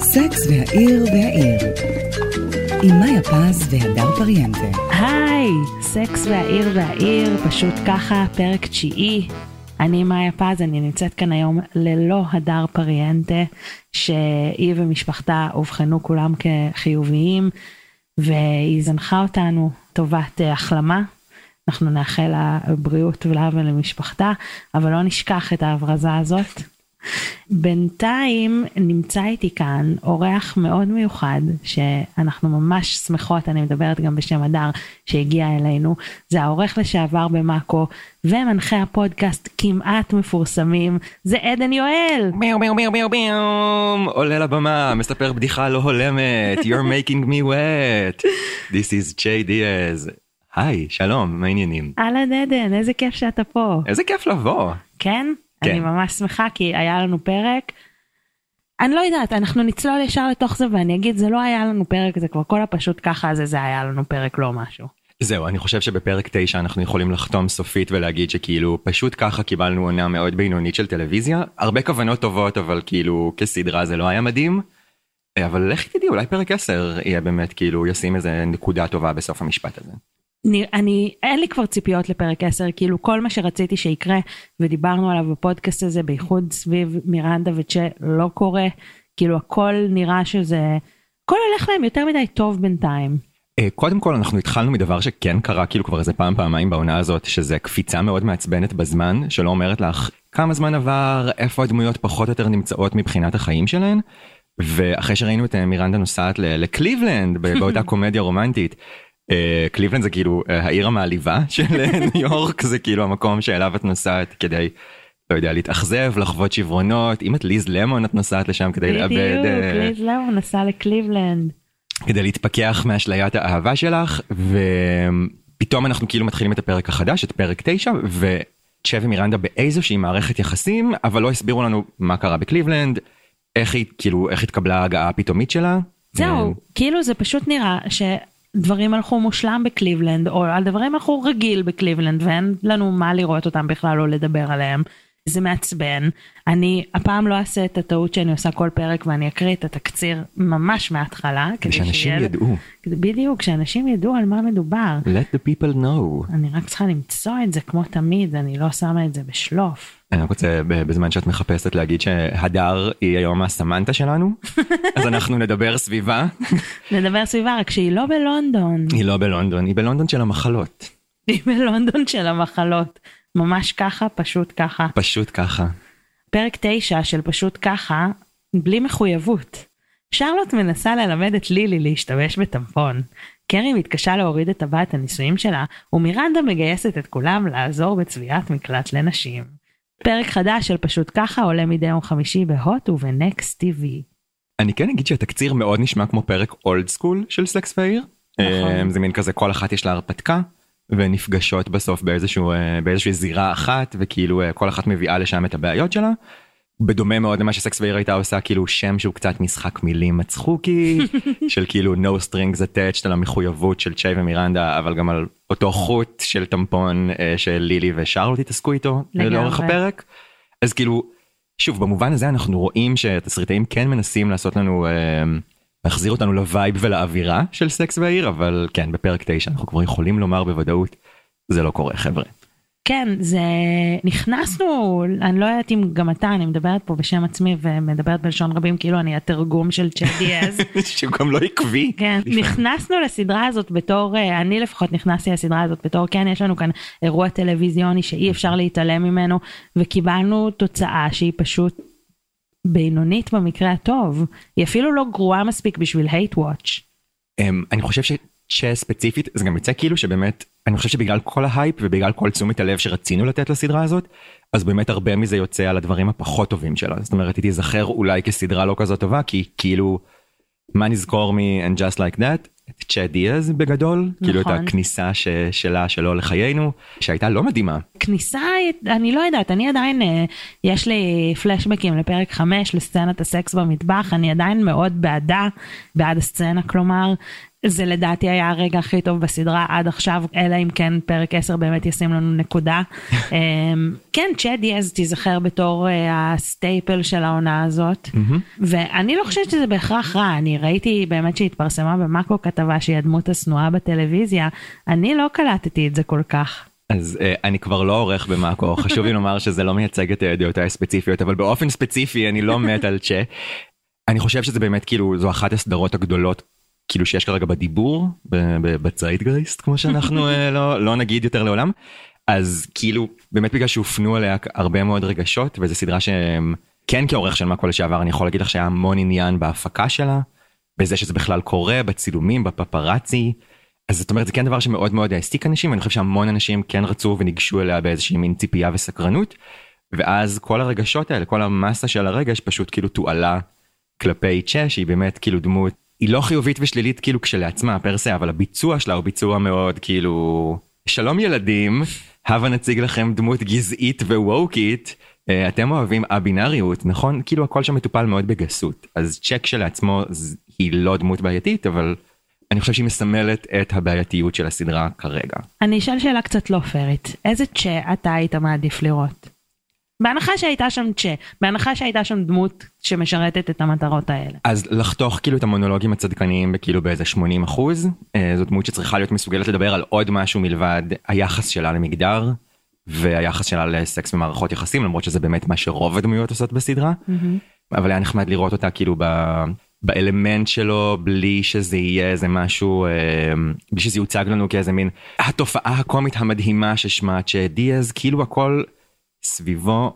סקס והעיר והעיר עם מאיה פז והדר פריאנטה. היי, סקס והעיר והעיר, פשוט ככה, פרק תשיעי. אני מאיה פז, אני נמצאת כאן היום ללא הדר פריאנטה, שהיא ומשפחתה אובחנו כולם כחיוביים, והיא זנחה אותנו טובת אה, החלמה. אנחנו נאחל לה בריאות ולה ולמשפחתה, אבל לא נשכח את ההברזה הזאת. בינתיים נמצא איתי כאן אורח מאוד מיוחד שאנחנו ממש שמחות, אני מדברת גם בשם הדר שהגיע אלינו, זה העורך לשעבר במאקו ומנחה הפודקאסט כמעט מפורסמים, זה עדן יואל. מיו מיו מיו מיו מיו עולה לבמה מספר בדיחה לא הולמת. You're making me wet. This is דיאז היי שלום מה העניינים אהלן עדן איזה כיף שאתה פה. איזה כיף לבוא כן? כן. אני ממש שמחה כי היה לנו פרק. אני לא יודעת אנחנו נצלול ישר לתוך זה ואני אגיד זה לא היה לנו פרק זה כבר כל הפשוט ככה זה זה היה לנו פרק לא משהו. זהו אני חושב שבפרק 9 אנחנו יכולים לחתום סופית ולהגיד שכאילו פשוט ככה קיבלנו עונה מאוד בינונית של טלוויזיה הרבה כוונות טובות אבל כאילו כסדרה זה לא היה מדהים. אבל לך תדעי אולי פרק 10 יהיה באמת כאילו ישים איזה נקודה טובה בסוף המשפט הזה. אני, אני אין לי כבר ציפיות לפרק 10 כאילו כל מה שרציתי שיקרה ודיברנו עליו בפודקאסט הזה בייחוד סביב מירנדה וצ'ה לא קורה כאילו הכל נראה שזה הכל הולך להם יותר מדי טוב בינתיים. אה, קודם כל אנחנו התחלנו מדבר שכן קרה כאילו כבר איזה פעם פעמיים בעונה הזאת שזה קפיצה מאוד מעצבנת בזמן שלא אומרת לך כמה זמן עבר איפה הדמויות פחות או יותר נמצאות מבחינת החיים שלהן. ואחרי שראינו את אה, מירנדה נוסעת לקליבלנד באותה קומדיה רומנטית. אה, קליבלנד זה כאילו אה, העיר המעליבה של ניו יורק זה כאילו המקום שאליו את נוסעת כדי. לא יודע להתאכזב לחוות שברונות אם את ליז למון את נוסעת לשם כדי לאבד בדיוק, אה, ליז לאו נסע לקליבלנד. כדי להתפכח מאשליית האהבה שלך ופתאום אנחנו כאילו מתחילים את הפרק החדש את פרק 9 וצ'ה ומירנדה באיזושהי מערכת יחסים אבל לא הסבירו לנו מה קרה בקליבלנד איך היא כאילו איך התקבלה ההגעה הפתאומית שלה. זהו, כאילו זה פשוט נראה שדברים הלכו מושלם בקליבלנד, או על דברים הלכו רגיל בקליבלנד, ואין לנו מה לראות אותם בכלל או לדבר עליהם. זה מעצבן. אני הפעם לא אעשה את הטעות שאני עושה כל פרק ואני אקריא את התקציר ממש מההתחלה. כדי שאנשים שיהיה- ידעו בדיוק, שאנשים ידעו על מה מדובר. let the people know. אני רק צריכה למצוא את זה כמו תמיד, אני לא שמה את זה בשלוף. אני רק רוצה בזמן שאת מחפשת להגיד שהדר היא היום הסמנטה שלנו אז אנחנו נדבר סביבה נדבר סביבה, רק שהיא לא בלונדון. היא לא בלונדון היא בלונדון של המחלות היא בלונדון של המחלות. ממש ככה, פשוט ככה. פשוט ככה. פרק 9 של פשוט ככה, בלי מחויבות. שרלוט מנסה ללמד את לילי להשתמש בטמפון. קרי מתקשה להוריד את טבעת הנישואים שלה, ומירנדה מגייסת את כולם לעזור בצביעת מקלט לנשים. פרק חדש של פשוט ככה עולה מדי יום חמישי בהוט וב-Next TV. אני כן אגיד שהתקציר מאוד נשמע כמו פרק old school של סקס והעיר. נכון. אה, זה מין כזה כל אחת יש לה הרפתקה ונפגשות בסוף באיזשהו אה, באיזושהי זירה אחת וכאילו אה, כל אחת מביאה לשם את הבעיות שלה. בדומה מאוד למה שסקס והעיר הייתה עושה כאילו שם שהוא קצת משחק מילים מצחוקי של כאילו no strings attached על המחויבות של צ'ה ומירנדה אבל גם על אותו חוט של טמפון אה, של לילי ושרלוט התעסקו איתו. לאורך הפרק. אז כאילו שוב במובן הזה אנחנו רואים שהתסריטאים כן מנסים לעשות לנו אה, להחזיר אותנו ל vibe ולאווירה של סקס והעיר אבל כן בפרק 9 אנחנו כבר יכולים לומר בוודאות זה לא קורה חבר'ה. כן, זה נכנסנו, אני לא יודעת אם גם אתה, אני מדברת פה בשם עצמי ומדברת בלשון רבים כאילו אני התרגום של צ'ה דיאז. שהוא גם לא עקבי. כן, נכנסנו לסדרה הזאת בתור, אה, אני לפחות נכנסתי לסדרה הזאת בתור, כן, יש לנו כאן אירוע טלוויזיוני שאי אפשר להתעלם ממנו, וקיבלנו תוצאה שהיא פשוט בינונית במקרה הטוב. היא אפילו לא גרועה מספיק בשביל hate watch. אמ, אני חושב שצ'ה ספציפית זה גם יוצא כאילו שבאמת אני חושב שבגלל כל ההייפ ובגלל כל תשומת הלב שרצינו לתת לסדרה הזאת אז באמת הרבה מזה יוצא על הדברים הפחות טובים שלה זאת אומרת היא תיזכר אולי כסדרה לא כזאת טובה כי כאילו מה נזכור מ- and just like that את צ'ה דיאז בגדול כאילו את נכון. הכניסה ש- שלה שלו לחיינו שהייתה לא מדהימה כניסה, אני לא יודעת, אני עדיין, אה, יש לי פלשבקים לפרק 5 לסצנת הסקס במטבח, אני עדיין מאוד בעדה, בעד הסצנה כלומר. זה לדעתי היה הרגע הכי טוב בסדרה עד עכשיו, אלא אם כן פרק 10 באמת ישים לנו נקודה. אמ, כן, צ'אד דיאז תיזכר בתור אה, הסטייפל של העונה הזאת, ואני לא חושבת שזה בהכרח רע, אני ראיתי באמת שהתפרסמה במאקו כתבה שהיא הדמות השנואה בטלוויזיה, אני לא קלטתי את זה כל כך. אז uh, אני כבר לא עורך במאקו, חשוב לי לומר שזה לא מייצג את דעותיי הספציפיות, אבל באופן ספציפי אני לא מת על צ'ה. אני חושב שזה באמת כאילו זו אחת הסדרות הגדולות כאילו שיש כרגע בדיבור בציידגייסט כמו שאנחנו uh, לא, לא נגיד יותר לעולם. אז כאילו באמת בגלל שהופנו עליה הרבה מאוד רגשות וזו סדרה שהם כן כעורך של מאקו לשעבר אני יכול להגיד לך שהיה המון עניין בהפקה שלה. בזה שזה בכלל קורה בצילומים בפפרצי. אז זאת אומרת זה כן דבר שמאוד מאוד העסיק אנשים אני חושב שהמון אנשים כן רצו וניגשו אליה באיזושהי מין ציפייה וסקרנות. ואז כל הרגשות האלה כל המסה של הרגש פשוט כאילו תועלה כלפי צ'ה שהיא באמת כאילו דמות היא לא חיובית ושלילית כאילו כשלעצמה פרסה אבל הביצוע שלה הוא ביצוע מאוד כאילו שלום ילדים הבה נציג לכם דמות גזעית וווקית אה, אתם אוהבים הבינאריות נכון כאילו הכל שם מטופל מאוד בגסות אז צ'ק שלעצמו היא לא דמות בעייתית אבל אני חושב שהיא מסמלת את הבעייתיות של הסדרה כרגע. אני אשאל שאלה קצת לא פיירית, איזה צ'ה אתה היית מעדיף לראות? בהנחה שהייתה שם צ'ה, בהנחה שהייתה שם דמות שמשרתת את המטרות האלה. אז לחתוך כאילו את המונולוגים הצדקניים בכאילו באיזה 80 אחוז, אה, זו דמות שצריכה להיות מסוגלת לדבר על עוד משהו מלבד היחס שלה למגדר, והיחס שלה לסקס ומערכות יחסים, למרות שזה באמת מה שרוב הדמויות עושות בסדרה, mm-hmm. אבל היה נחמד לראות אותה כאילו ב... באלמנט שלו בלי שזה יהיה איזה משהו אה, בלי שזה יוצג לנו כאיזה מין התופעה הקומית המדהימה ששמה צ'דיאז כאילו הכל סביבו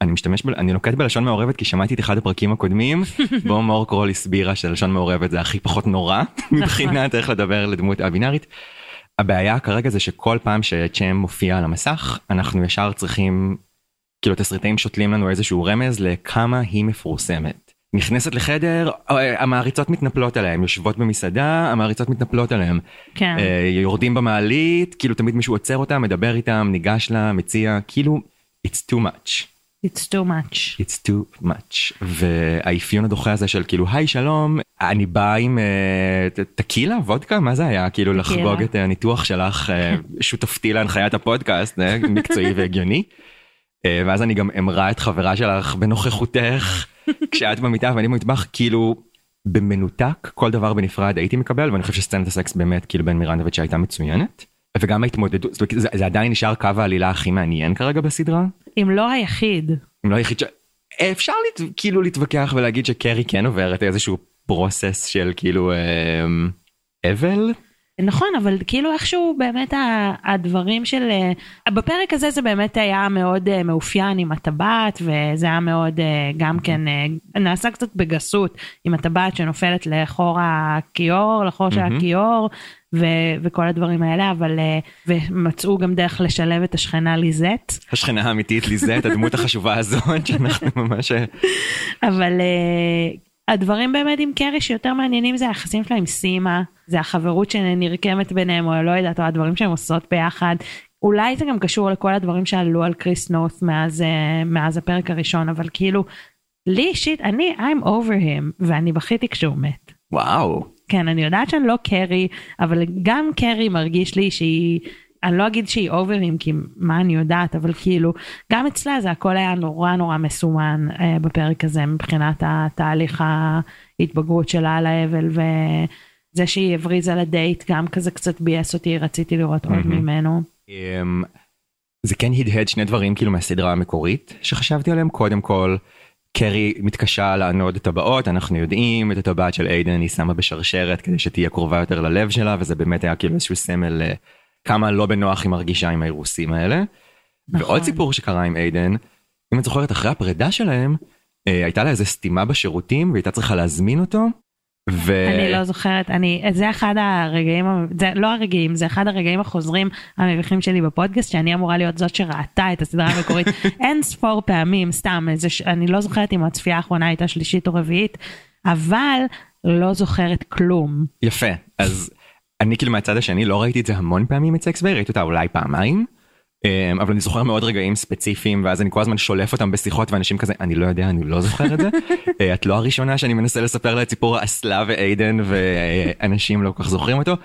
אני משתמש ב... אני נוקט בלשון מעורבת כי שמעתי את אחד הפרקים הקודמים בו מור קרול הסבירה שלשון מעורבת זה הכי פחות נורא מבחינת איך לדבר לדמות הבינארית. הבעיה כרגע זה שכל פעם שצ'ם מופיע על המסך אנחנו ישר צריכים כאילו תסריטאים שותלים לנו איזשהו רמז לכמה היא מפורסמת. נכנסת לחדר אה, המעריצות מתנפלות עליהם יושבות במסעדה המעריצות מתנפלות עליהם כן. אה, יורדים במעלית כאילו תמיד מישהו עוצר אותם מדבר איתם ניגש לה מציע כאילו it's too much. It's too much. It's too much. והאפיון הדוחה הזה של כאילו היי שלום אני בא עם uh, טקילה וודקה מה זה היה כאילו לחגוג את הניתוח שלך uh, שותפתי להנחיית הפודקאסט מקצועי והגיוני. ואז אני גם אמרה את חברה שלך בנוכחותך כשאת במיטה ואני במטבח כאילו במנותק כל דבר בנפרד הייתי מקבל ואני חושב שסצנת הסקס באמת כאילו בין מירנדוביץ' שהייתה מצוינת. וגם ההתמודדות זה, זה עדיין נשאר קו העלילה הכי מעניין כרגע בסדרה. אם לא היחיד. אם לא היחיד ש... אפשר לת... כאילו להתווכח ולהגיד שקרי כן עוברת איזשהו פרוסס של כאילו אה, אבל. נכון אבל כאילו איכשהו באמת הדברים של אה, בפרק הזה זה באמת היה מאוד אה, מאופיין עם הטבעת וזה היה מאוד אה, גם כן נעשה קצת בגסות עם הטבעת שנופלת לחור הכיור לחור של הכיור ו- וכל הדברים האלה אבל ומצאו גם דרך לשלב את השכנה ליזט. השכנה האמיתית ליזט הדמות החשובה הזאת שאנחנו ממש אבל הדברים באמת עם קרי שיותר מעניינים זה היחסים שלה עם סימה, זה החברות שנרקמת ביניהם או לא יודעת, או הדברים שהם עושות ביחד. אולי זה גם קשור לכל הדברים שעלו על קריס נורת מאז, אה, מאז הפרק הראשון, אבל כאילו, לי אישית, אני, I'm over him, ואני בכיתי כשהוא מת. וואו. כן, אני יודעת שאני לא קרי, אבל גם קרי מרגיש לי שהיא... אני לא אגיד שהיא אוברים כי מה אני יודעת אבל כאילו גם אצלה זה הכל היה נורא נורא מסומן אה, בפרק הזה מבחינת התהליך ההתבגרות שלה על האבל וזה שהיא הבריזה לדייט גם כזה קצת ביאס אותי רציתי לראות עוד ממנו. אמ, זה כן הדהד שני דברים כאילו מהסדרה המקורית שחשבתי עליהם קודם כל. קרי מתקשה לענוד את הבאות אנחנו יודעים את הטבעת של איידן היא שמה בשרשרת כדי שתהיה קרובה יותר ללב שלה וזה באמת היה כאילו איזשהו סמל אה, כמה לא בנוח היא מרגישה עם האירוסים האלה. נכון. ועוד סיפור שקרה עם איידן, אם את זוכרת אחרי הפרידה שלהם, אה, הייתה לה איזה סתימה בשירותים והייתה צריכה להזמין אותו. ו... אני לא זוכרת, אני, זה אחד הרגעים, זה לא הרגעים, זה אחד הרגעים החוזרים המביכים שלי בפודקאסט, שאני אמורה להיות זאת שראתה את הסדרה המקורית אין ספור פעמים, סתם, איזה, אני לא זוכרת אם הצפייה האחרונה הייתה שלישית או רביעית, אבל לא זוכרת כלום. יפה, אז אני כאילו מהצד השני לא ראיתי את זה המון פעמים את סקס ביי, ראיתי אותה אולי פעמיים. אמ, אבל אני זוכר מאוד רגעים ספציפיים ואז אני כל הזמן שולף אותם בשיחות ואנשים כזה אני לא יודע אני לא זוכר את זה אה, את לא הראשונה שאני מנסה לספר לה את סיפור האסלה ואיידן ואנשים לא כל כך זוכרים אותו.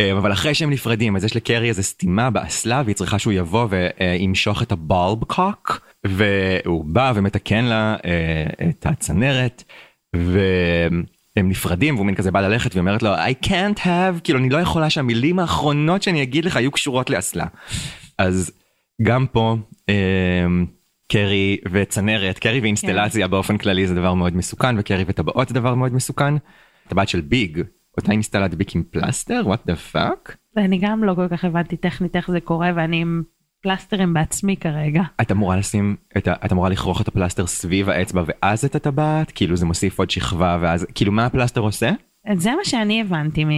אמ, אבל אחרי שהם נפרדים אז יש לקרי איזה סתימה באסלה והיא צריכה שהוא יבוא וימשוך את הבולב קוק והוא בא ומתקן לה אה, את הצנרת. והם נפרדים והוא מין כזה בא ללכת והיא אומרת לו I can't have כאילו אני לא יכולה שהמילים האחרונות שאני אגיד לך יהיו קשורות לאסלה. אז גם פה אה, קרי וצנרת קרי ואינסטלציה כן. באופן כללי זה דבר מאוד מסוכן וקרי וטבעות זה דבר מאוד מסוכן. טבעת של ביג אותה אינסטלת ביג עם פלסטר what the fuck. אני גם לא כל כך הבנתי טכנית איך זה קורה ואני עם פלסטרים בעצמי כרגע. את אמורה לשים את ה... את אמורה לכרוך את הפלסטר סביב האצבע ואז את הטבעת כאילו זה מוסיף עוד שכבה ואז כאילו מה הפלסטר עושה? זה מה שאני הבנתי, מ...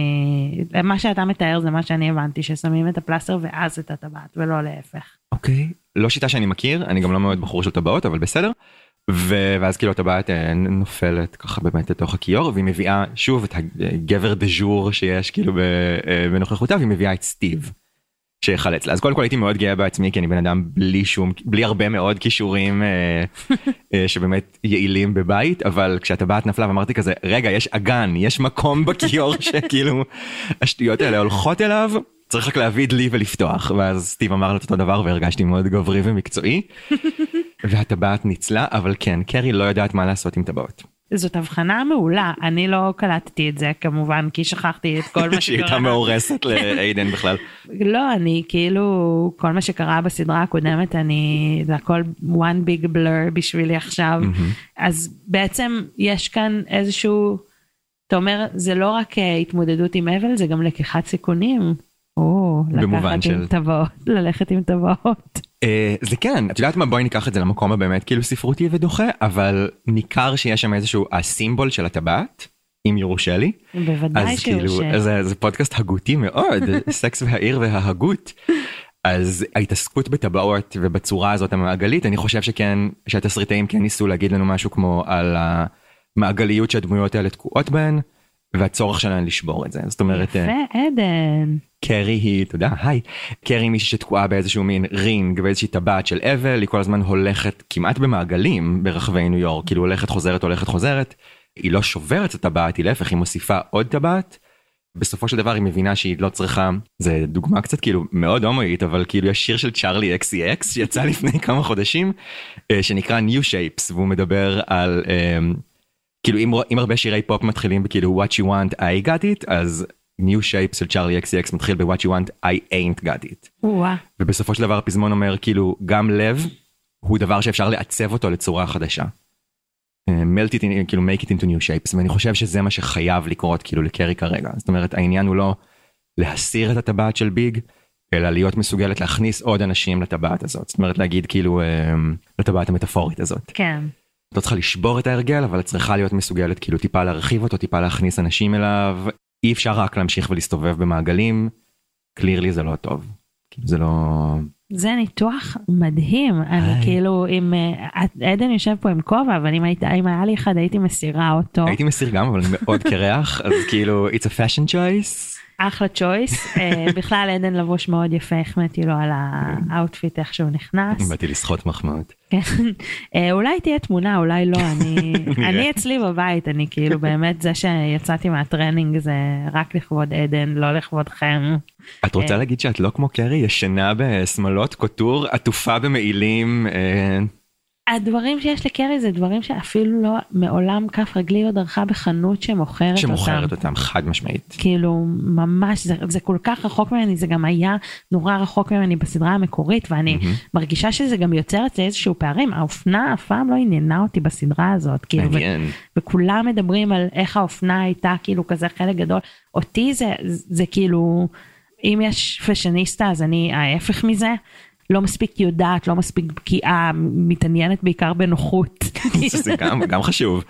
מה שאתה מתאר זה מה שאני הבנתי, ששמים את הפלסטר ואז את הטבעת, ולא להפך. אוקיי, לא שיטה שאני מכיר, אני גם לא מאוד בחור של טבעות, אבל בסדר. ו... ואז כאילו הטבעת אה, נופלת ככה באמת לתוך הכיור, והיא מביאה שוב את הגבר דה ז'ור שיש כאילו אה, בנוכחותה, והיא מביאה את סטיב. שיחלץ לה. אז קודם כל הייתי מאוד גאה בעצמי כי אני בן אדם בלי שום בלי הרבה מאוד כישורים אה, אה, שבאמת יעילים בבית אבל כשהטבעת נפלה ואמרתי כזה רגע יש אגן יש מקום בכיור שכאילו השטויות האלה הולכות אליו צריך רק להביא דלי ולפתוח. ואז סטיב אמר לו את אותו דבר והרגשתי מאוד גברי ומקצועי. והטבעת ניצלה אבל כן קרי לא יודעת מה לעשות עם טבעות. זאת הבחנה מעולה אני לא קלטתי את זה כמובן כי שכחתי את כל מה שקרה. שהיא הייתה מאורסת לאיידן בכלל. לא אני כאילו כל מה שקרה בסדרה הקודמת אני זה הכל one big blur בשבילי עכשיו אז בעצם יש כאן איזשהו אתה אומר זה לא רק אה, התמודדות עם אבל זה גם לקיחת סיכונים. או, לקחת עם טבעות, ללכת עם טבעות. אה, זה כן, את יודעת מה בואי ניקח את זה למקום הבאמת כאילו ספרותי ודוחה, אבל ניכר שיש שם איזשהו הסימבול של הטבעת, אם יורשה לי. בוודאי שיורשה. כאילו, זה, זה פודקאסט הגותי מאוד, סקס והעיר וההגות. אז ההתעסקות בטבעות ובצורה הזאת המעגלית, אני חושב שכן, שהתסריטאים כן ניסו להגיד לנו משהו כמו על המעגליות שהדמויות האלה תקועות בהן. והצורך שלהם לשבור את זה זאת אומרת יפה עדן קרי היא אתה יודע היי קרי מישהי שתקועה באיזשהו מין רינג ואיזושהי טבעת של אבל היא כל הזמן הולכת כמעט במעגלים ברחבי ניו יורק כאילו הולכת חוזרת הולכת חוזרת היא לא שוברת את הטבעת היא להפך היא מוסיפה עוד טבעת. בסופו של דבר היא מבינה שהיא לא צריכה זה דוגמה קצת כאילו מאוד הומואית אבל כאילו יש שיר של צ'ארלי אקסי אקס שיצא לפני כמה חודשים אה, שנקרא New Shapes והוא מדבר על אה, כאילו אם, אם הרבה שירי פופ מתחילים בכאילו what you want I got it אז New Shapes של Charli XCX מתחיל ב what you want I ain't got it. ובסופו של דבר הפזמון אומר כאילו גם לב הוא דבר שאפשר לעצב אותו לצורה חדשה. אה, melt it in, כאילו make it into new shapes ואני חושב שזה מה שחייב לקרות כאילו לקרי כרגע זאת אומרת העניין הוא לא להסיר את הטבעת של ביג אלא להיות מסוגלת להכניס עוד אנשים לטבעת הזאת זאת אומרת להגיד כאילו אה, לטבעת המטאפורית הזאת. כן. לא צריכה לשבור את ההרגל אבל את צריכה להיות מסוגלת כאילו טיפה להרחיב אותו טיפה להכניס אנשים אליו אי אפשר רק להמשיך ולהסתובב במעגלים. קלירלי זה לא טוב. זה לא. זה ניתוח מדהים אני כאילו אם אה, עדן יושב פה עם כובע אבל אם היה לי אחד הייתי מסירה אותו הייתי מסיר גם אבל אני מאוד קרח אז כאילו it's a fashion choice. אחלה צ'וייס אה, בכלל עדן לבוש מאוד יפה החמאתי לו על ה outfit איך שהוא נכנס. באתי לסחוט מחמאות. כן. אה, אולי תהיה תמונה אולי לא אני אני אצלי בבית אני כאילו באמת זה שיצאתי מהטרנינג זה רק לכבוד עדן לא לכבודכם. את רוצה אה. להגיד שאת לא כמו קרי ישנה בשמלות קוטור עטופה במעילים. הדברים שיש לקרי זה דברים שאפילו לא מעולם כף רגלי לא דרכה בחנות שמוכרת אותם. שמוכרת אותם חד משמעית. כאילו ממש זה, זה כל כך רחוק ממני זה גם היה נורא רחוק ממני בסדרה המקורית ואני mm-hmm. מרגישה שזה גם יוצר אצלי איזשהו פערים האופנה אף פעם לא עניינה אותי בסדרה הזאת. כאילו, ו- וכולם מדברים על איך האופנה הייתה כאילו כזה חלק גדול אותי זה זה כאילו אם יש פשניסטה אז אני ההפך מזה. לא מספיק יודעת, לא מספיק בקיאה, מתעניינת בעיקר בנוחות. זה גם, גם חשוב.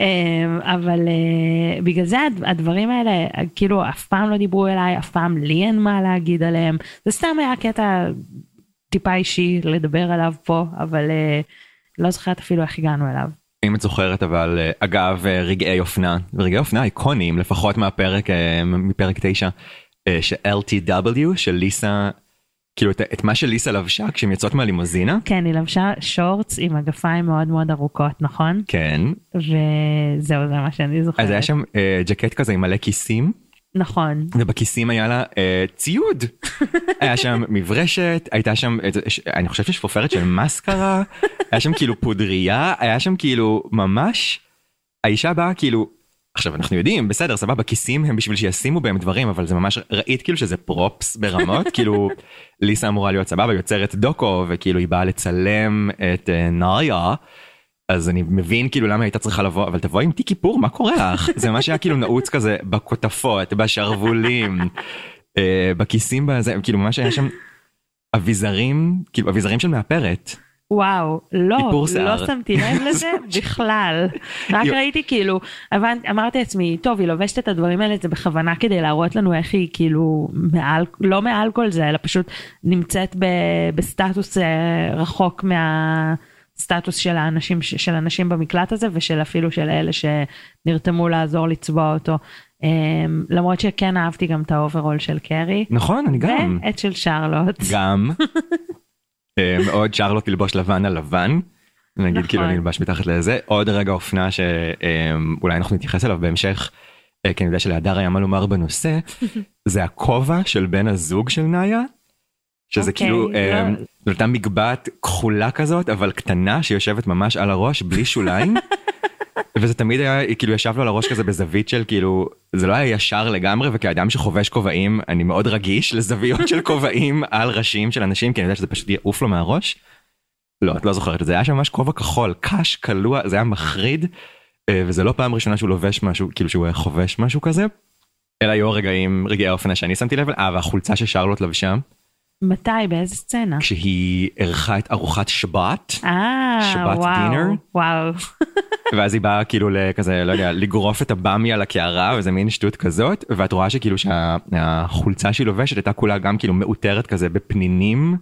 אמ, אבל אה, בגלל זה הדברים האלה, כאילו אף פעם לא דיברו אליי, אף פעם לי אין מה להגיד עליהם. זה סתם היה קטע טיפה אישי לדבר עליו פה, אבל אה, לא זוכרת אפילו איך הגענו אליו. אם את זוכרת אבל אה, אגב רגעי אופנה, רגעי אופנה איקוניים לפחות מהפרק, מפרק 9, של LTW של ליסה כאילו את, את מה שליסה לבשה כשהן יוצאות מהלימוזינה. כן, היא לבשה שורטס עם מגפיים מאוד מאוד ארוכות, נכון? כן. וזהו, זה מה שאני זוכרת. אז היה שם אה, ג'קט כזה עם מלא כיסים. נכון. ובכיסים היה לה אה, ציוד. היה שם מברשת, הייתה שם, אה, אני חושב שיש פופרת של מסקרה, היה שם כאילו פודריה, היה שם כאילו ממש, האישה באה כאילו, עכשיו אנחנו יודעים, בסדר, סבבה, כיסים הם בשביל שישימו בהם דברים, אבל זה ממש, ראית כאילו שזה פרופס ברמות, כאילו ליסה אמורה להיות סבבה, יוצרת דוקו, וכאילו היא באה לצלם את uh, נאיה. אז אני מבין כאילו למה הייתה צריכה לבוא אבל תבואי עם תיק איפור מה קורה לך זה מה שהיה כאילו נעוץ כזה בכותפות בשרוולים אה, בכיסים בזה כאילו ממש היה שם אביזרים כאילו אביזרים של מאפרת. וואו, לא, לא שמתי לב לזה בכלל. רק ראיתי כאילו, הבנ... אמרתי לעצמי, טוב, היא לובשת את הדברים האלה, זה בכוונה כדי להראות לנו איך היא כאילו מעל, לא מעל כל זה, אלא פשוט נמצאת ב... בסטטוס אה, רחוק מה... סטטוס של האנשים, של אנשים במקלט הזה ושל אפילו של אלה שנרתמו לעזור לצבוע אותו. Um, למרות שכן אהבתי גם את האוברול של קרי. נכון, אני גם. ואת של שרלוט. גם. um, עוד שרלוט ללבוש לבן על לבן. נגיד נכון. כאילו נלבש מתחת לזה. עוד רגע אופנה שאולי אנחנו נתייחס אליו בהמשך. uh, כי אני יודע שלהדר היה מה לומר בנושא. זה הכובע של בן הזוג של נאיה. שזה okay, אוקיי, כאילו לא... um, זו אותה מגבעת כחולה כזאת אבל קטנה שיושבת ממש על הראש בלי שוליים. וזה תמיד היה כאילו ישב לו על הראש כזה בזווית של כאילו זה לא היה ישר לגמרי וכאדם שחובש כובעים אני מאוד רגיש לזוויות של כובעים על ראשים של אנשים כי אני יודע שזה פשוט יעוף לו מהראש. לא את לא זוכרת את זה היה שם ממש כובע כחול קש קלוע זה היה מחריד אה, וזה לא פעם ראשונה שהוא לובש משהו כאילו שהוא חובש משהו כזה. אלא היו רגעים רגעי האופנה שאני שמתי לב אה והחולצה ששרלוט לבשה. מתי? באיזה סצנה? כשהיא אירחה את ארוחת שבת. אה, שבת וואו, דינר. וואו. ואז היא באה כאילו לכזה, לא יודע, לגרוף את הבאמי על הקערה, וזה מין שטות כזאת, ואת רואה שכאילו שהחולצה שהיא לובשת הייתה כולה גם כאילו מאותרת כזה בפנינים.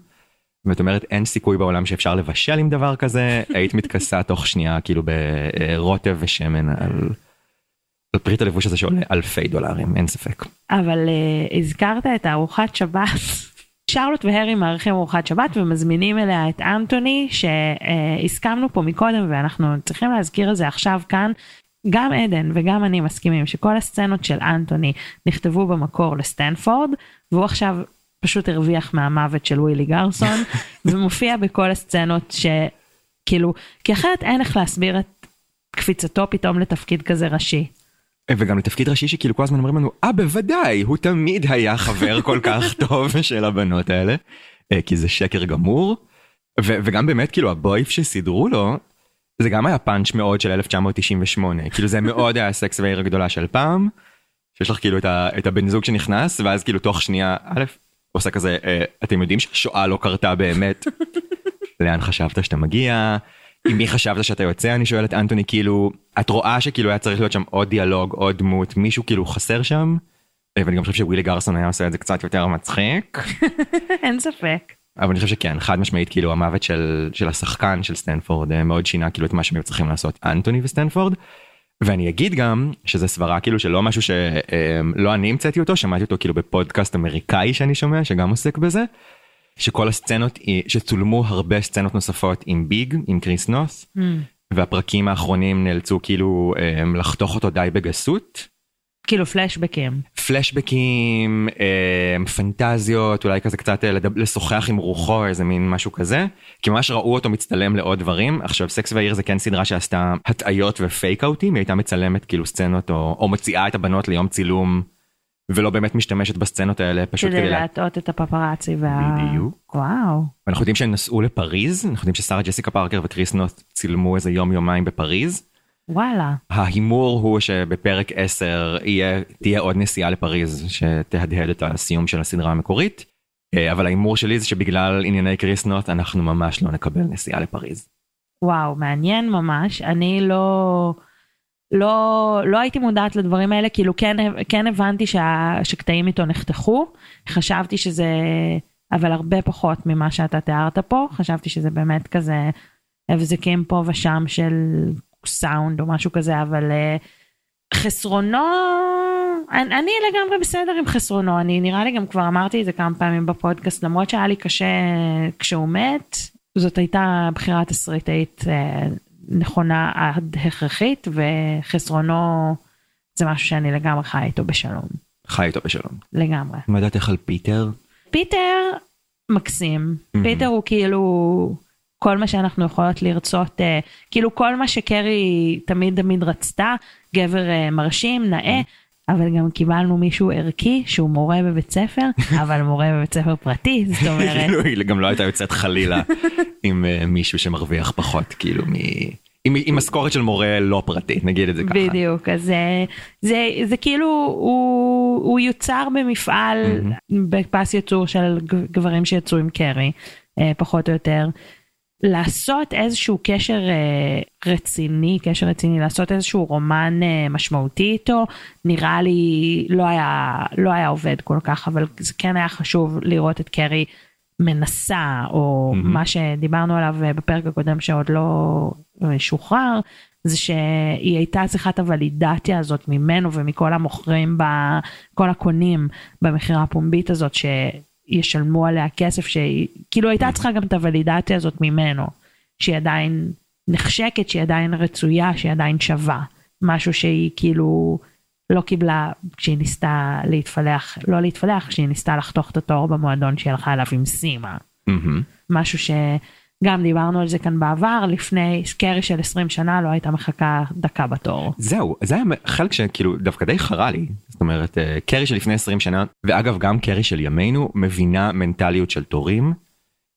ואת אומרת אין סיכוי בעולם שאפשר לבשל עם דבר כזה, היית מתכסה תוך שנייה כאילו ברוטב ושמן על... פריט הלבוש הזה שעולה אלפי דולרים, אין ספק. אבל uh, הזכרת את הארוחת שבת. שרלוט והרי מארחים ארוחת שבת ומזמינים אליה את אנטוני שהסכמנו פה מקודם ואנחנו צריכים להזכיר את זה עכשיו כאן. גם עדן וגם אני מסכימים שכל הסצנות של אנטוני נכתבו במקור לסטנפורד והוא עכשיו פשוט הרוויח מהמוות של ווילי גרסון ומופיע בכל הסצנות שכאילו כי אחרת אין איך להסביר את קפיצתו פתאום לתפקיד כזה ראשי. וגם לתפקיד ראשי שכאילו כל הזמן אומרים לנו אה בוודאי הוא תמיד היה חבר כל כך טוב של הבנות האלה. אה, כי זה שקר גמור. ו- וגם באמת כאילו הבויף שסידרו לו זה גם היה פאנץ' מאוד של 1998 כאילו זה מאוד היה סקס ועיר הגדולה של פעם. שיש לך כאילו את, ה- את הבן זוג שנכנס ואז כאילו תוך שנייה א' עושה כזה אה, אתם יודעים שהשואה לא קרתה באמת? לאן חשבת שאתה מגיע עם מי חשבת שאתה יוצא אני שואל את אנטוני כאילו את רואה שכאילו היה צריך להיות שם עוד דיאלוג עוד דמות מישהו כאילו חסר שם. אה, ואני גם חושב שווילי גרסון היה עושה את זה קצת יותר מצחיק. אין ספק. אבל אני חושב שכן חד משמעית כאילו המוות של של השחקן של סטנפורד אה, מאוד שינה כאילו את מה שהם צריכים לעשות אנטוני וסטנפורד. ואני אגיד גם שזה סברה כאילו שלא משהו שלא אה, אני המצאתי אותו שמעתי אותו כאילו בפודקאסט אמריקאי שאני שומע שגם עוסק בזה. שכל הסצנות שצולמו הרבה סצנות נוספות עם ביג עם כריס נות' mm. והפרקים האחרונים נאלצו כאילו um, לחתוך אותו די בגסות. כאילו פלשבקים. פלשבקים, um, פנטזיות, אולי כזה קצת אה, לשוחח עם רוחו, איזה מין משהו כזה. כי ממש ראו אותו מצטלם לעוד דברים. עכשיו סקס והעיר זה כן סדרה שעשתה הטעיות ו fake out-ים, היא הייתה מצלמת כאילו סצנות או, או מוציאה את הבנות ליום צילום. ולא באמת משתמשת בסצנות האלה פשוט כדי להטעות את הפפראצי וה... בדיוק. וואו. אנחנו יודעים שהם נסעו לפריז, אנחנו יודעים ששרה ג'סיקה פארקר וקריס נוס צילמו איזה יום יומיים בפריז. וואלה. ההימור הוא שבפרק 10 יהיה, תהיה עוד נסיעה לפריז שתהדהד את הסיום של הסדרה המקורית. אה, אבל ההימור שלי זה שבגלל ענייני קריס נוט אנחנו ממש לא נקבל נסיעה לפריז. וואו מעניין ממש אני לא. לא, לא הייתי מודעת לדברים האלה, כאילו כן, כן הבנתי שה, שקטעים איתו נחתכו, חשבתי שזה, אבל הרבה פחות ממה שאתה תיארת פה, חשבתי שזה באמת כזה הבזקים פה ושם של סאונד או משהו כזה, אבל uh, חסרונו אני, אני לגמרי בסדר עם חסרונו, אני נראה לי גם כבר אמרתי את זה כמה פעמים בפודקאסט, למרות שהיה לי קשה כשהוא מת, זאת הייתה בחירה תסריטאית אה, נכונה עד הכרחית, וחסרונו זה משהו שאני לגמרי חי איתו בשלום. חי איתו בשלום. לגמרי. מה דעתך על פיטר? פיטר מקסים, Mhm. פיטר הוא כאילו כל מה שאנחנו יכולות לרצות, אה, כאילו כל מה שקרי תמיד תמיד רצתה, גבר אה, מרשים, נאה. אבל גם קיבלנו מישהו ערכי שהוא מורה בבית ספר, אבל מורה בבית ספר פרטי, זאת אומרת, כאילו היא גם לא הייתה יוצאת חלילה עם אה, מישהו שמרוויח פחות כאילו מ... עם, עם משכורת של מורה לא פרטית נגיד את זה ככה. בדיוק, אז זה, זה, זה כאילו, הוא, הוא יוצר במפעל, בפס ייצור של גברים שיצאו עם קרי, אה, פחות או יותר. לעשות איזשהו קשר אה, רציני, קשר רציני, לעשות איזשהו רומן אה, משמעותי איתו, נראה לי לא היה, לא היה עובד כל כך, אבל זה כן היה חשוב לראות את קרי מנסה, או מהמם. מה שדיברנו עליו אה, בפרק הקודם שעוד לא אה, שוחרר, זה שהיא הייתה צריכה את הוולידציה הזאת ממנו ומכל המוכרים, ב, כל הקונים במכירה הפומבית הזאת, שישלמו עליה כסף, שהיא כאילו הייתה צריכה גם את הוולידציה הזאת ממנו, שהיא עדיין נחשקת, שהיא עדיין רצויה, שהיא עדיין שווה. משהו שהיא כאילו לא קיבלה כשהיא ניסתה להתפלח, לא להתפלח, כשהיא ניסתה לחתוך את התור במועדון שהיא הלכה אליו עם סימה. מהמם. משהו שגם דיברנו על זה כאן בעבר, לפני שקרי של 20 שנה לא הייתה מחכה דקה בתור. זהו זה היה חלק שכאילו דווקא די חרה לי זאת אומרת אה, קרי של לפני 20 שנה ואגב גם קרי של ימינו מבינה מנטליות של תורים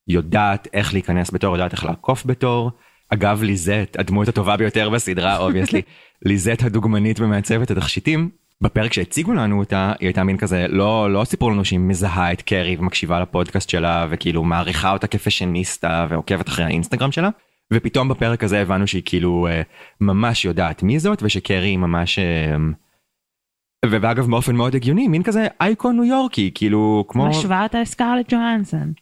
יודעת איך להיכנס בתור יודעת איך לעקוף בתור. אגב ליזט הדמות הטובה ביותר בסדרה obviously ליזט הדוגמנית ומעצבת התכשיטים. בפרק שהציגו לנו אותה היא הייתה מין כזה לא לא סיפרו לנו שהיא מזהה את קרי ומקשיבה לפודקאסט שלה וכאילו מעריכה אותה כפשניסטה ועוקבת אחרי האינסטגרם שלה. ופתאום בפרק הזה הבנו שהיא כאילו אה, ממש יודעת מי זאת ושקרי היא ממש אה, ואגב באופן מאוד הגיוני מין כזה אייקון ניו יורקי כאילו כמו משווה אותה לסקרלט ג'והנסון.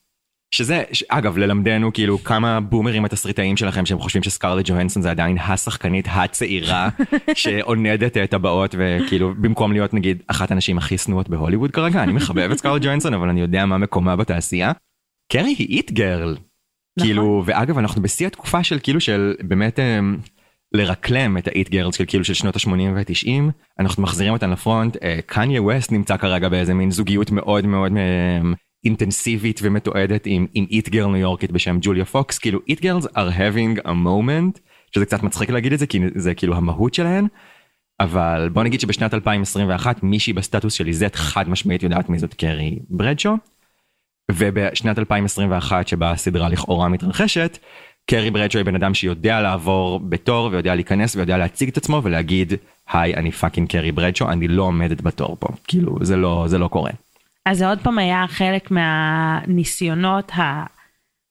שזה ש- אגב ללמדנו כאילו כמה בומרים התסריטאים שלכם שהם חושבים שסקרלט ג'והנסון זה עדיין השחקנית הצעירה שעונדת את הבאות וכאילו במקום להיות נגיד אחת הנשים הכי שנואות בהוליווד כרגע אני מחבב את סקרלט ג'והנסון אבל אני יודע מה מקומה בתעשייה. קרי היא it girl. כאילו ואגב אנחנו בשיא התקופה של כאילו של באמת אמ, לרקליים את ה it girls של כאילו של שנות ה-80 וה-90 אנחנו מחזירים אותן ל front אה, קניה ווסט נמצא כרגע באיזה מין זוגיות מאוד מאוד אמ, אינטנסיבית ומתועדת עם עם it girl ניו יורקית בשם ג'וליה פוקס כאילו it girls are having a moment שזה קצת מצחיק להגיד את זה כי זה כאילו המהות שלהן. אבל בוא נגיד שבשנת 2021 מישהי ב status של ליזט חד משמעית יודעת מי זאת קרי ברדשו. ובשנת 2021 שבה הסדרה לכאורה מתרחשת, קרי ברדשו היא בן אדם שיודע לעבור בתור ויודע להיכנס ויודע להציג את עצמו ולהגיד היי אני fucking קרי ברדשו אני לא עומדת בתור פה כאילו זה לא זה לא קורה. אז זה עוד פעם היה חלק מהניסיונות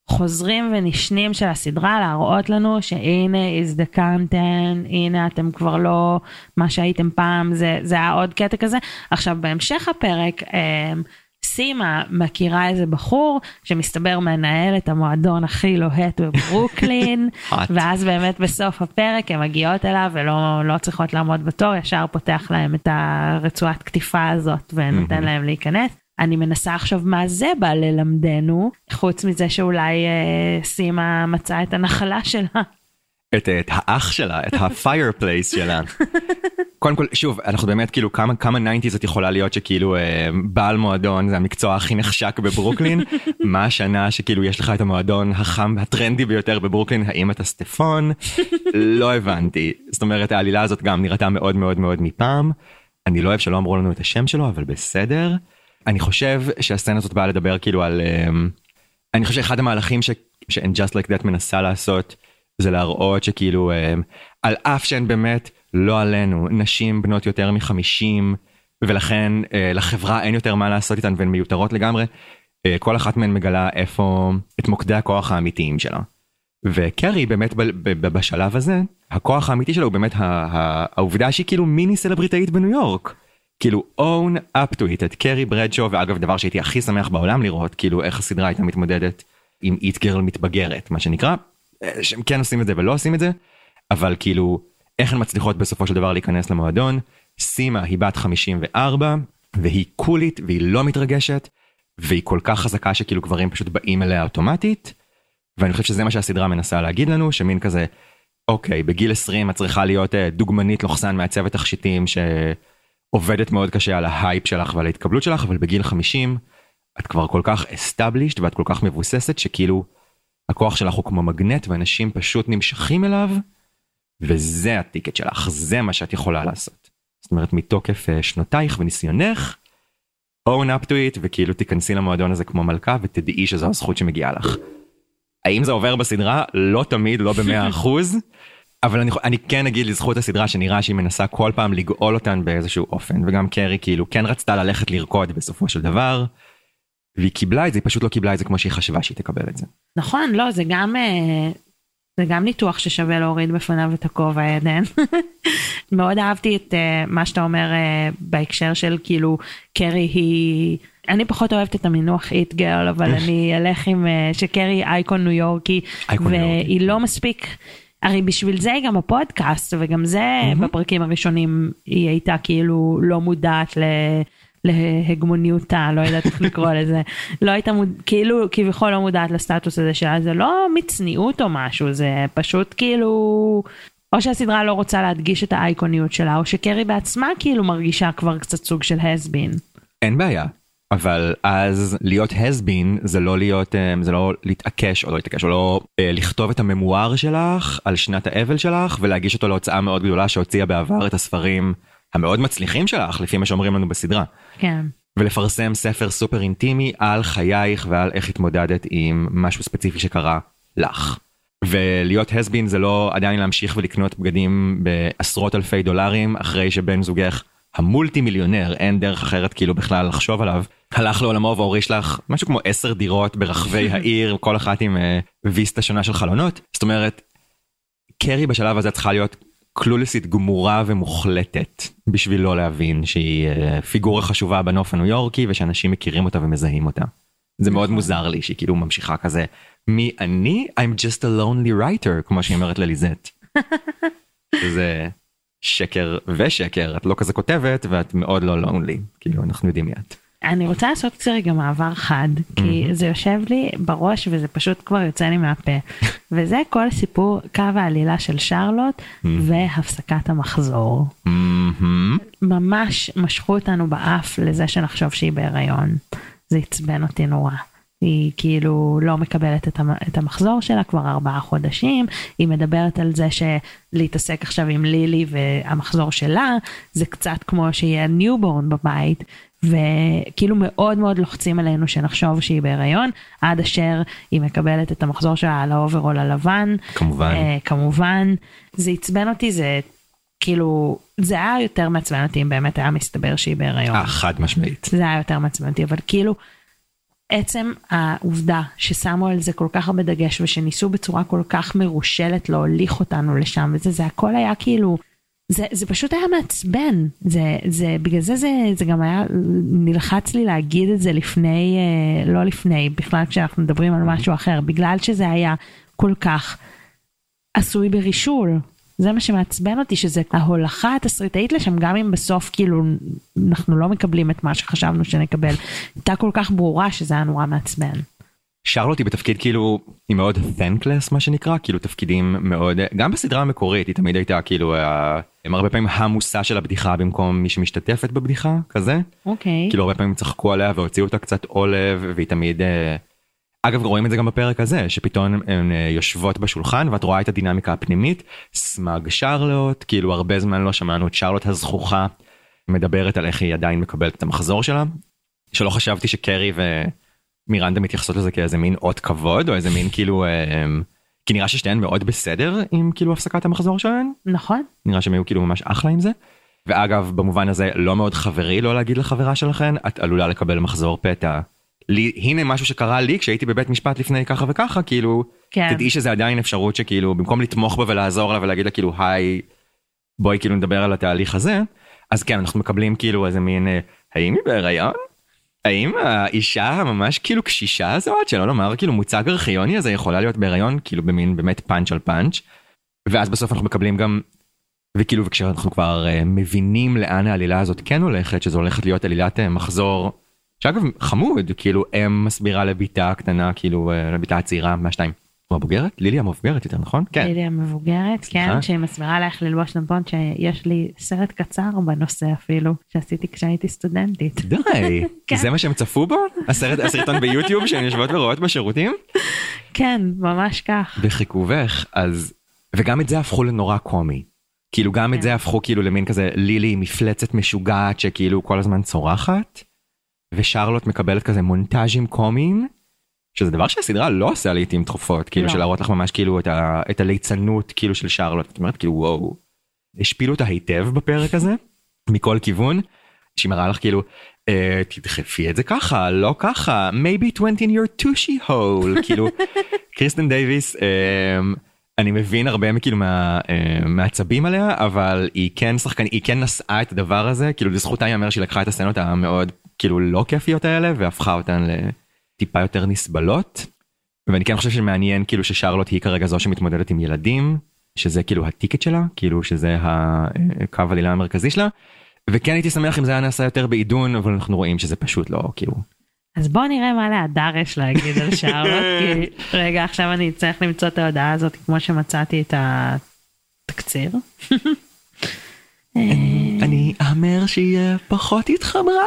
החוזרים ונשנים של הסדרה להראות לנו שהנה is the content, הנה אתם כבר לא מה שהייתם פעם, זה, זה היה עוד קטע כזה. עכשיו בהמשך הפרק, אמ, סימה מכירה איזה בחור שמסתבר מנהל את המועדון הכי לוהט בברוקלין. ואז באמת בסוף הפרק הן מגיעות אליו ולא לא צריכות לעמוד בתור, ישר פותח להם את הרצועת קטיפה הזאת ונותן מהמם. להם להיכנס. אני מנסה עכשיו מה זה בא ללמדנו, חוץ מזה שאולי אה, סימה מצאה את הנחלה שלה. את, את האח שלה את ה-fireplace שלה. קודם כל שוב אנחנו באמת כאילו כמה כמה 90's את יכולה להיות שכאילו אה, בעל מועדון זה המקצוע הכי נחשק בברוקלין? מה השנה שכאילו יש לך את המועדון החם והטרנדי ביותר בברוקלין? האם אתה סטפון? לא הבנתי. זאת אומרת העלילה הזאת גם נראתה מאוד מאוד מאוד מפעם. אני לא אוהב שלא אמרו לנו את השם שלו אבל בסדר אני חושב שהסצנה הזאת באה לדבר כאילו על אה, אני חושב שאחד המהלכים ש- ש-And Just Like That מנסה לעשות זה להראות שכאילו אה, על אף שהן באמת לא עלינו נשים בנות יותר מחמישים ולכן אה, לחברה אין יותר מה לעשות איתן והן מיותרות לגמרי אה, כל אחת מהן מגלה איפה את מוקדי הכוח האמיתיים שלה. וקרי באמת בשלב הזה הכוח האמיתי שלה הוא באמת העובדה שהיא כאילו מיני סלבריטאית בניו יורק. כאילו own up to it את קרי ברדשו ואגב דבר שהייתי הכי שמח בעולם לראות כאילו איך הסדרה הייתה מתמודדת עם איט גרל מתבגרת מה שנקרא. אה, שהם כן עושים את זה ולא עושים את זה אבל כאילו איך הן מצליחות בסופו של דבר להיכנס למועדון. סימה היא בת 54, והיא קולית, והיא לא מתרגשת, והיא כל כך חזקה שכאילו גברים פשוט באים אליה אוטומטית, ואני חושב שזה מה שהסדרה מנסה להגיד לנו, שמין כזה, אוקיי, בגיל 20 את צריכה להיות אה, דוגמנית לוחסן מעצבת תכשיטים שעובדת מאוד קשה על ההייפ שלך ועל ההתקבלות שלך, אבל בגיל 50 את כבר כל כך established ואת כל כך מבוססת שכאילו הכוח שלך הוא כמו מגנט ואנשים פשוט נמשכים אליו, וזה הטיקט שלך, זה מה שאת יכולה לעשות. זאת אומרת מתוקף אה, שנותייך וניסיונך, own up to it וכאילו תיכנסי למועדון הזה כמו מלכה ותדעי שזו הזכות שמגיעה לך. האם זה עובר בסדרה? לא תמיד, לא במאה אחוז. אבל אני, אני כן אגיד לזכות הסדרה שנראה שהיא מנסה כל פעם לגאול אותן באיזשהו אופן וגם קרי כאילו כן רצתה ללכת לרקוד בסופו של דבר. והיא קיבלה את זה היא פשוט לא קיבלה את זה כמו שהיא חשבה שהיא תקבל את זה. נכון לא זה גם אה, זה גם ניתוח ששווה להוריד בפניו את הכובע עדן. מאוד אהבתי את uh, מה שאתה אומר uh, בהקשר של כאילו קרי היא אני פחות אוהבת את המינוח איט גרל אבל אני אלך עם שקרי אייקון ניו יורקי והיא לא מספיק. הרי בשביל זה היא גם הפודקאסט וגם זה mm-hmm. בפרקים הראשונים היא הייתה כאילו לא מודעת ל... להגמוניותה, לא יודעת איך לקרוא לזה, לא הייתה מוד... כאילו כביכול לא מודעת לסטטוס הזה שלה, זה לא מצניעות או משהו, זה פשוט כאילו, או שהסדרה לא רוצה להדגיש את האייקוניות שלה, או שקרי בעצמה כאילו מרגישה כבר קצת סוג של הסבין. אין בעיה, אבל אז להיות הסבין זה לא להיות, אה, זה לא להתעקש או לא להתעקש, או לא אה, לכתוב את הממואר שלך על שנת האבל שלך ולהגיש אותו להוצאה מאוד גדולה שהוציאה בעבר את הספרים. המאוד מצליחים שלך לפי מה שאומרים לנו בסדרה. כן. ולפרסם ספר סופר אינטימי על חייך ועל איך התמודדת עם משהו ספציפי שקרה לך. ולהיות הסבין זה לא עדיין להמשיך ולקנות בגדים בעשרות אלפי דולרים אחרי שבן זוגך המולטי מיליונר אין דרך אחרת כאילו בכלל לחשוב עליו הלך לעולמו והוריש לך משהו כמו עשר דירות ברחבי העיר כל אחת עם uh, ויסטה שונה של חלונות זאת אומרת קרי בשלב הזה צריכה להיות קלולסית גמורה ומוחלטת בשביל לא להבין שהיא אה, פיגורה חשובה בנוף הניו יורקי ושאנשים מכירים אותה ומזהים אותה. זה מאוד נכון. מוזר לי שהיא כאילו ממשיכה כזה מי אני I'm just a lonely writer כמו שהיא אומרת לליזט. זה שקר ושקר את לא כזה כותבת ואת מאוד לא lonely כאילו אנחנו יודעים מי את. אני רוצה לעשות קצת רגע מעבר חד כי זה יושב לי בראש וזה פשוט כבר יוצא לי מהפה וזה כל הסיפור קו העלילה של שרלוט והפסקת המחזור. ממש משכו אותנו באף לזה שנחשוב שהיא בהיריון. זה עצבן אותי נורא. היא כאילו לא מקבלת את המחזור שלה כבר ארבעה חודשים, היא מדברת על זה שלהתעסק עכשיו עם לילי והמחזור שלה, זה קצת כמו שיהיה newborn בבית, וכאילו מאוד מאוד לוחצים עלינו שנחשוב שהיא בהיריון עד אשר היא מקבלת את המחזור שלה על האוברול הלבן. כמובן. uh, כמובן. זה עצבן אותי זה כאילו זה היה יותר מעצבן אותי אם באמת היה מסתבר שהיא בהיריון. אה, אה, חד משמעית. זה היה יותר מעצבן אותי אבל כאילו עצם העובדה ששמו על זה כל כך הרבה דגש ושניסו בצורה כל כך מרושלת להוליך אותנו לשם וזה זה הכל היה כאילו זה, זה פשוט היה מעצבן, זה, זה, בגלל זה, זה זה גם היה, נלחץ לי להגיד את זה לפני, אה, לא לפני, בכלל כשאנחנו מדברים על משהו אחר, בגלל שזה היה כל כך עשוי ברישול. זה מה שמעצבן אותי, שזה ההולכה התסריטאית לשם, גם אם בסוף כאילו אנחנו לא מקבלים את מה שחשבנו שנקבל, הייתה כל כך ברורה שזה היה נורא מעצבן. שרלוט היא בתפקיד כאילו היא מאוד thankless מה שנקרא כאילו תפקידים מאוד גם בסדרה המקורית היא תמיד הייתה כאילו הם הרבה פעמים המושא של הבדיחה במקום מי שמשתתפת בבדיחה כזה. אוקיי. כאילו הרבה פעמים צחקו עליה והוציאו אותה קצת עולב והיא תמיד אה, אגב רואים את זה גם בפרק הזה שפתאום הן אה, יושבות בשולחן ואת רואה את הדינמיקה הפנימית סמאג שרלוט כאילו הרבה זמן לא שמענו את שרלוט הזכוכה מדברת על איך היא עדיין מקבלת את המחזור שלה שלא חשבתי שקרי ו... מירנדה מתייחסות לזה כאיזה מין אות כבוד או איזה מין כאילו אה, כי נראה ששתיהן מאוד בסדר עם כאילו הפסקת המחזור שלהן. נכון. נראה שהם היו כאילו ממש אחלה עם זה. ואגב במובן הזה לא מאוד חברי לא להגיד לחברה שלכן את עלולה לקבל מחזור פתע. לי, הנה משהו שקרה לי כשהייתי בבית משפט לפני ככה וככה כאילו כן. תדעי שזה עדיין אפשרות שכאילו במקום לתמוך בה ולעזור לה ולהגיד לה כאילו היי בואי כאילו נדבר על התהליך הזה. אז כן אנחנו מקבלים כאילו איזה מין אה, האם היא בהיריון? האם האישה הממש כאילו קשישה הזאת שלא לומר כאילו מוצג ארכיוני הזה יכולה להיות בהיריון? כאילו במין באמת פאנץ' על פאנץ' ואז בסוף אנחנו מקבלים גם וכאילו וכשאנחנו כבר uh, מבינים לאן העלילה הזאת כן הולכת שזו הולכת להיות עלילת uh, מחזור שאגב חמוד כאילו אם מסבירה לביתה הקטנה כאילו uh, לביתה הצעירה מהשתיים. או הבוגרת? לילי המבוגרת יותר נכון? כן. לילי המבוגרת, כן, שהיא מסבירה לה איך ללבוש טמפון שיש לי סרט קצר בנושא אפילו שעשיתי כשהייתי סטודנטית. די, כן. זה מה שהם צפו בו? הסרט, הסרטון ביוטיוב שהן יושבות ורואות בשירותים? כן, ממש כך. בחיכובך אז וגם את זה הפכו לנורא קומי. כאילו גם את כן. זה הפכו כאילו למין כזה לילי מפלצת משוגעת שכאילו כל הזמן צורחת. ושרלוט מקבלת כזה מונטאז'ים קומיים. שזה דבר שהסדרה לא עושה לעיתים תכופות כאילו לא. של להראות לך ממש כאילו את, ה, את הליצנות כאילו של שרלוט. זאת אומרת כאילו וואו. השפילו אותה היטב בפרק הזה מכל כיוון. שהיא מראה לך כאילו אה, תדחפי את זה ככה לא ככה maybe 20 in your tushy hole כאילו קריסטן דייוויס אה, אני מבין הרבה מכאילו מה, אה, מהעצבים עליה אבל היא כן שחקן היא כן נשאה את הדבר הזה כאילו לזכותה ייאמר שהיא לקחה את הסצנות המאוד כאילו לא כיפיות האלה והפכה אותן לטיפה יותר נסבלות. ואני כן חושב שמעניין כאילו ששרלוט היא כרגע זו שמתמודדת עם ילדים שזה כאילו הטיקט שלה כאילו שזה הקו עלילה המרכזי שלה. וכן הייתי שמח אם זה היה נעשה יותר בעידון אבל אנחנו רואים שזה פשוט לא כאילו אז בוא נראה מה להדר יש להגיד על שרלוט, כי רגע עכשיו אני צריך למצוא את ההודעה הזאת כמו שמצאתי את התקציר. אני אאמר שהיא פחות התחברה.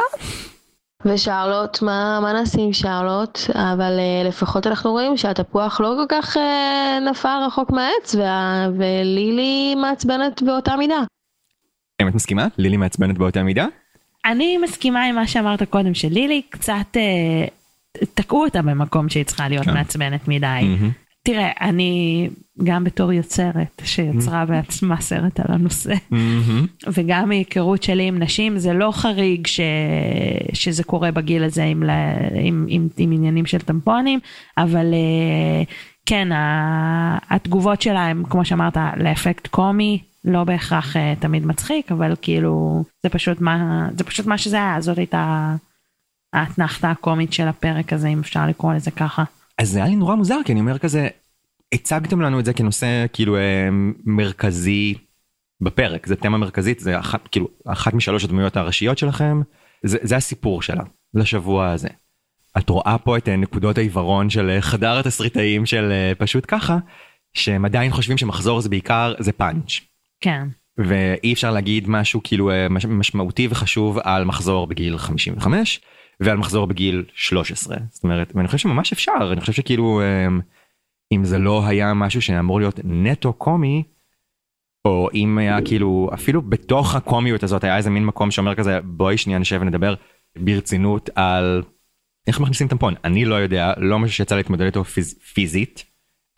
ושרלוט, מה, מה נעשה עם שרלוט? אבל uh, לפחות אנחנו רואים שהתפוח לא כל כך uh, נפל רחוק מהעץ, וה, ולילי מעצבנת באותה מידה. האם את מסכימה? לילי מעצבנת באותה מידה? אני מסכימה עם מה שאמרת קודם שלילי קצת אה, תקעו אותה במקום שהיא צריכה להיות כן. מעצבנת מדי. מהמם. תראה אני גם בתור יוצרת שיצרה בעצמה סרט על הנושא מהמם. וגם מהיכרות שלי עם נשים זה לא חריג ש... שזה קורה בגיל הזה עם. עם, עם, עם עניינים של טמפונים אבל אה, כן ה... התגובות שלה הם כמו שאמרת לאפקט קומי לא בהכרח אה, תמיד מצחיק אבל כאילו זה פשוט מה זה פשוט מה שזה היה זאת הייתה האתנחתה הקומית של הפרק הזה אם אפשר לקרוא לזה ככה. אז זה היה לי נורא מוזר כי אני אומר כזה הצגתם לנו את זה כנושא כאילו אה, מרכזי בפרק זה תמה מרכזית זה אחת כאילו אחת משלוש הדמויות הראשיות שלכם זה, זה הסיפור שלה לשבוע הזה. את רואה פה את אה, נקודות העיוורון של אה, חדר התסריטאים של פשוט ככה שהם עדיין חושבים שמחזור זה בעיקר זה פאנץ'. כן. ואי אפשר להגיד משהו כאילו מש- משמעותי וחשוב על מחזור בגיל 55 ועל מחזור בגיל 13 זאת אומרת ואני חושב שממש אפשר אני חושב שכאילו אה, אם זה לא היה משהו שאמור להיות נטו קומי או אם היה כאילו אפילו בתוך הקומיות הזאת היה איזה מין מקום שאומר כזה בואי שנייה נשב ונדבר ברצינות על איך מכניסים טמפון? אני לא יודע לא משהו שיצא להתמודד איתו פיז, פיזית.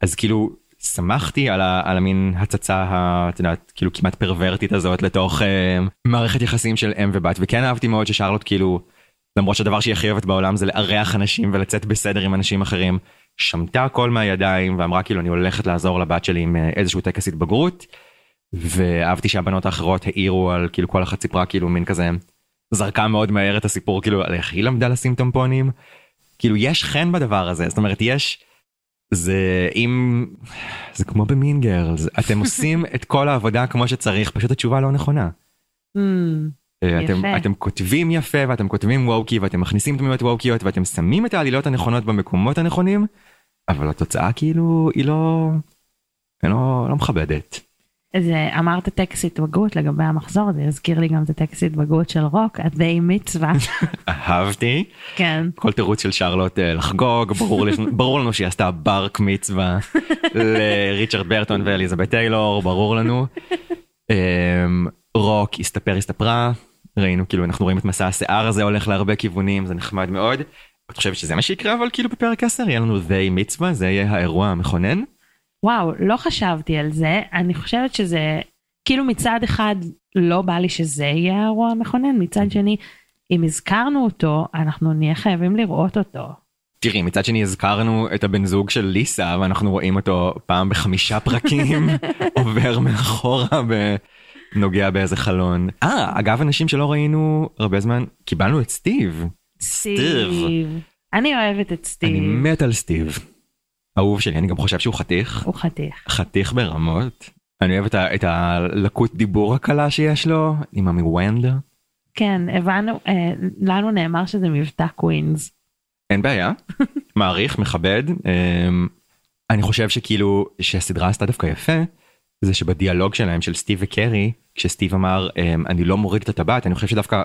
אז כאילו שמחתי על, ה, על המין הצצה את יודעת כאילו כמעט פרוורטית הזאת לתוך אה, מערכת יחסים של אם ובת וכן אהבתי מאוד ששרלוט כאילו למרות שהדבר שהיא הכי אוהבת בעולם זה לארח אנשים ולצאת בסדר עם אנשים אחרים שמטה הכל מהידיים ואמרה כאילו אני הולכת לעזור לבת שלי עם אה, איזשהו טקס התבגרות. ואהבתי שהבנות האחרות העירו על כאילו כל אחת סיפרה כאילו מין כזה זרקה מאוד מהר את הסיפור כאילו על איך היא למדה לשים טמפונים. כאילו יש חן בדבר הזה זאת אומרת יש זה אם זה כמו במין גרלס אתם עושים את כל העבודה כמו שצריך פשוט התשובה לא נכונה. אה, אתם. אתם כותבים יפה ואתם כותבים ווקי ואתם מכניסים דמויות ווקיות ואתם שמים את העלילות הנכונות במקומות הנכונים אבל התוצאה כאילו היא לא היא לא, לא מכבדת. זה אמרת טקס התבגרות לגבי המחזור זה הזכיר לי גם את הטקס התבגרות של רוק הדי מצווה אהבתי כן כל תירוץ של שרלוט אה, לחגוג ברור, ברור לנו שהיא עשתה ברק מצווה לריצ'רד ברטון ואליזבת טיילור ברור לנו. רוק הסתפר הסתפרה ראינו כאילו אנחנו רואים את מסע השיער הזה הולך להרבה כיוונים זה נחמד מאוד. את חושבת שזה מה שיקרה אבל כאילו בפרק 10 יהיה לנו די מצווה זה יהיה האירוע המכונן. וואו לא חשבתי על זה אני חושבת שזה כאילו מצד אחד לא בא לי שזה יהיה האירוע המכונן מצד שני אם הזכרנו אותו אנחנו נהיה חייבים לראות אותו. תראי מצד שני הזכרנו את הבן זוג של ליסה ואנחנו רואים אותו פעם בחמישה פרקים עובר מאחורה ונוגע באיזה חלון. אה אגב אנשים שלא ראינו הרבה זמן קיבלנו את סטיב. סטיב. אני אוהבת את סטיב. אני מת על סטיב. אהוב שלי אני גם חושב שהוא חתיך הוא חתיך. חתיך ברמות אני אוהב את, ה, את הלקות דיבור הקלה שיש לו עם המירנדה. כן, הבנו, אה, לנו נאמר שזה מבטא קווינס. אין בעיה, מעריך, מכבד. אה, אני חושב שכאילו שהסדרה עשתה דווקא יפה, זה שבדיאלוג שלהם של סטיב וקרי, כשסטיב אמר אה, אני לא מוריד את הטבעת, אני חושב שדווקא,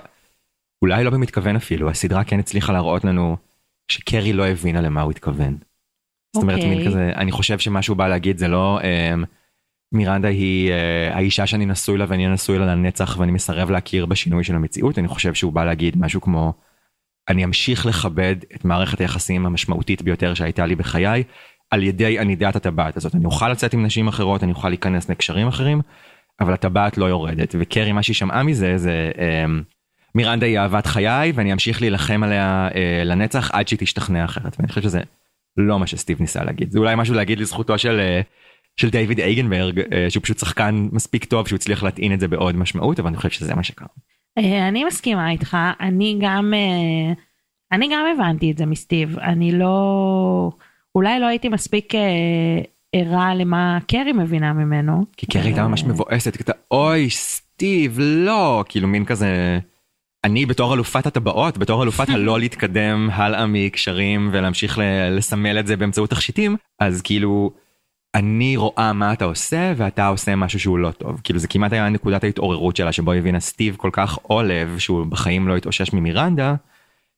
אולי לא במתכוון אפילו, הסדרה כן הצליחה להראות לנו שקרי לא הבינה למה הוא התכוון. זאת אומרת, מין אוקיי. כזה, אני חושב שמה שהוא בא להגיד זה לא אה, מירנדה היא אה, האישה שאני נשוי לה ואני נשוי לה לנצח ואני מסרב להכיר בשינוי של המציאות, אני חושב שהוא בא להגיד משהו כמו, אני אמשיך לכבד את מערכת היחסים המשמעותית ביותר שהייתה לי בחיי, על ידי ענידת הטבעת הזאת. אני אוכל לצאת עם נשים אחרות, אני אוכל להיכנס לקשרים אחרים, אבל הטבעת לא יורדת. וקרי, מה שהיא שמעה מזה זה, אה, מירנדה היא אהבת חיי ואני אמשיך להילחם עליה אה, לנצח עד שהיא תשתכנע אחרת. ואני חושב שזה לא מה שסטיב ניסה להגיד. זה אולי משהו להגיד לזכותו של, אה, של דיוויד אייגנברג, אה, שהוא פשוט שחקן מספיק טוב שהוא הצליח להטעין את זה בעוד משמעות, אבל אני חושב שזה מה שקרה. אה, אני מסכימה איתך, אני גם, אה, אני גם הבנתי את זה מסטיב, אני לא, אולי לא הייתי מספיק אה, ערה למה קרי מבינה ממנו. כי קרי הייתה ממש מבואסת, כתה אוי סטיב לא, כאילו מין כזה, אני בתור אלופת הטבעות, בתור אלופת הלא להתקדם הלאה מקשרים ולהמשיך ל- לסמל את זה באמצעות תכשיטים, אז כאילו, אני רואה מה אתה עושה ואתה עושה משהו שהוא לא טוב. כאילו זה כמעט היה נקודת ההתעוררות שלה שבו הבינה סטיב כל כך עולב שהוא בחיים לא התאושש ממירנדה,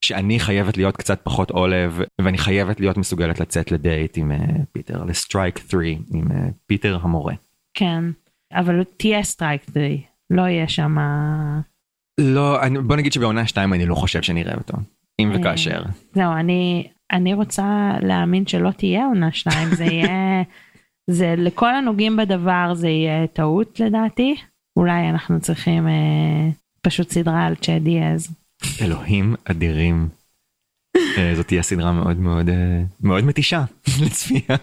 שאני חייבת להיות קצת פחות עולב ואני חייבת להיות מסוגלת לצאת לדייט עם uh, פיטר, ל strike 3 עם uh, פיטר המורה. כן, אבל תהיה strike 3, לא יהיה שם... לא, אני, בוא נגיד שבעונה 2 אני לא חושב שנראה אותו, אם אה. וכאשר. זהו, אני, אני רוצה להאמין שלא תהיה עונה 2, זה יהיה, זה לכל הנוגעים בדבר זה יהיה טעות לדעתי. אולי אנחנו צריכים אה, פשוט סדרה על צ'אט דיאז. אלוהים אדירים. אה, זאת תהיה סדרה מאוד מאוד אה, מאוד מתישה לצפייה.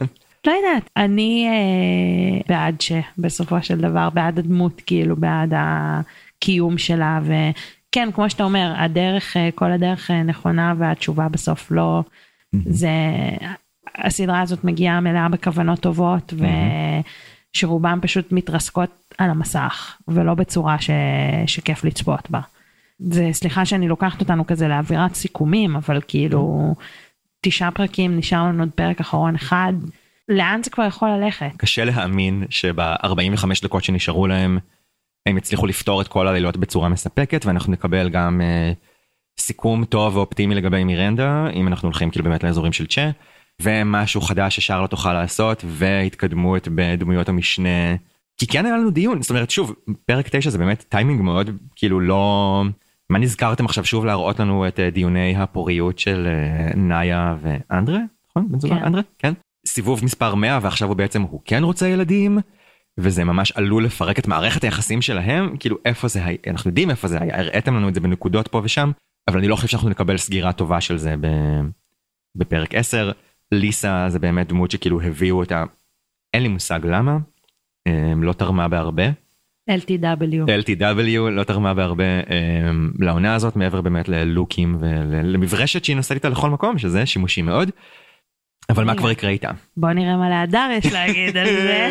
לא יודעת, אני אה, בעד שבסופו של דבר, בעד הדמות, כאילו, בעד הקיום שלה, וכן, כמו שאתה אומר, הדרך, אה, כל הדרך נכונה והתשובה בסוף לא, זה, הסדרה הזאת מגיעה מלאה בכוונות טובות, ושרובם פשוט מתרסקות על המסך, ולא בצורה ש, שכיף לצפות בה. זה, סליחה שאני לוקחת אותנו כזה לאווירת סיכומים, אבל כאילו, תשעה פרקים, נשאר לנו עוד פרק אחרון אחד. לאן זה כבר יכול ללכת? קשה להאמין שב-45 דקות שנשארו להם הם הצליחו לפתור את כל הלילות בצורה מספקת ואנחנו נקבל גם אה, סיכום טוב ואופטימי לגבי מירנדה אם אנחנו הולכים כאילו באמת לאזורים של צ'ה ומשהו חדש ששרלוט תוכל לעשות והתקדמות בדמויות המשנה כי כן היה לנו דיון זאת אומרת שוב פרק 9 זה באמת טיימינג מאוד כאילו לא מה נזכרתם עכשיו שוב להראות לנו את אה, דיוני הפוריות של אה, נאיה ואנדרה? נכון? בן זוגה? כן. אנדרה? כן. סיבוב מספר 100 ועכשיו הוא בעצם הוא כן רוצה ילדים וזה ממש עלול לפרק את מערכת היחסים שלהם. כאילו איפה זה היה אנחנו יודעים איפה זה היה הראיתם לנו את זה בנקודות פה ושם אבל אני לא חושב שאנחנו נקבל סגירה טובה של זה ב... בפרק 10 ליסה זה באמת דמות שכאילו הביאו אותה אין לי מושג למה הם, לא תרמה בהרבה LTW. LTW לא תרמה בהרבה הם, לעונה הזאת מעבר באמת ללוקים ולמברשת שהיא נוסעת איתה לכל מקום שזה שימושי מאוד. אבל מה. כבר יקרה איתה? בוא נראה מה להדר יש להגיד על זה.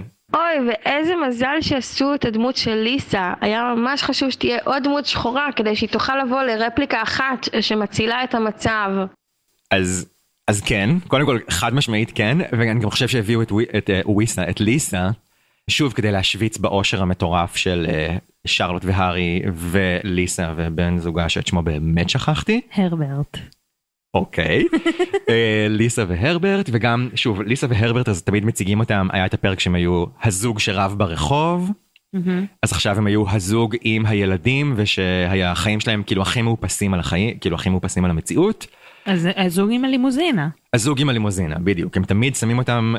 אוי, ואיזה מזל שעשו את הדמות של ליסה. היה ממש חשוב שתהיה עוד דמות שחורה כדי שהיא תוכל לבוא לרפליקה אחת שמצילה את המצב. אז אז כן קודם כל חד משמעית כן ואני גם חושב שהביאו את, ווי- את אה, וויסה את ליסה שוב כדי להשוויץ באושר המטורף של אה, שרלוט והארי וליסה ובן זוגה שאת שמו באמת שכחתי הרברט. אוקיי אה, ליסה והרברט וגם שוב ליסה והרברט אז תמיד מציגים אותם היה את הפרק שהם היו הזוג שרב ברחוב מהמם. אז עכשיו הם היו הזוג עם הילדים ושהחיים שלהם כאילו הכי מאופסים על החיים כאילו הכי מאופסים על המציאות. אז הזוג עם הלימוזינה. הזוג עם הלימוזינה בדיוק הם תמיד שמים אותם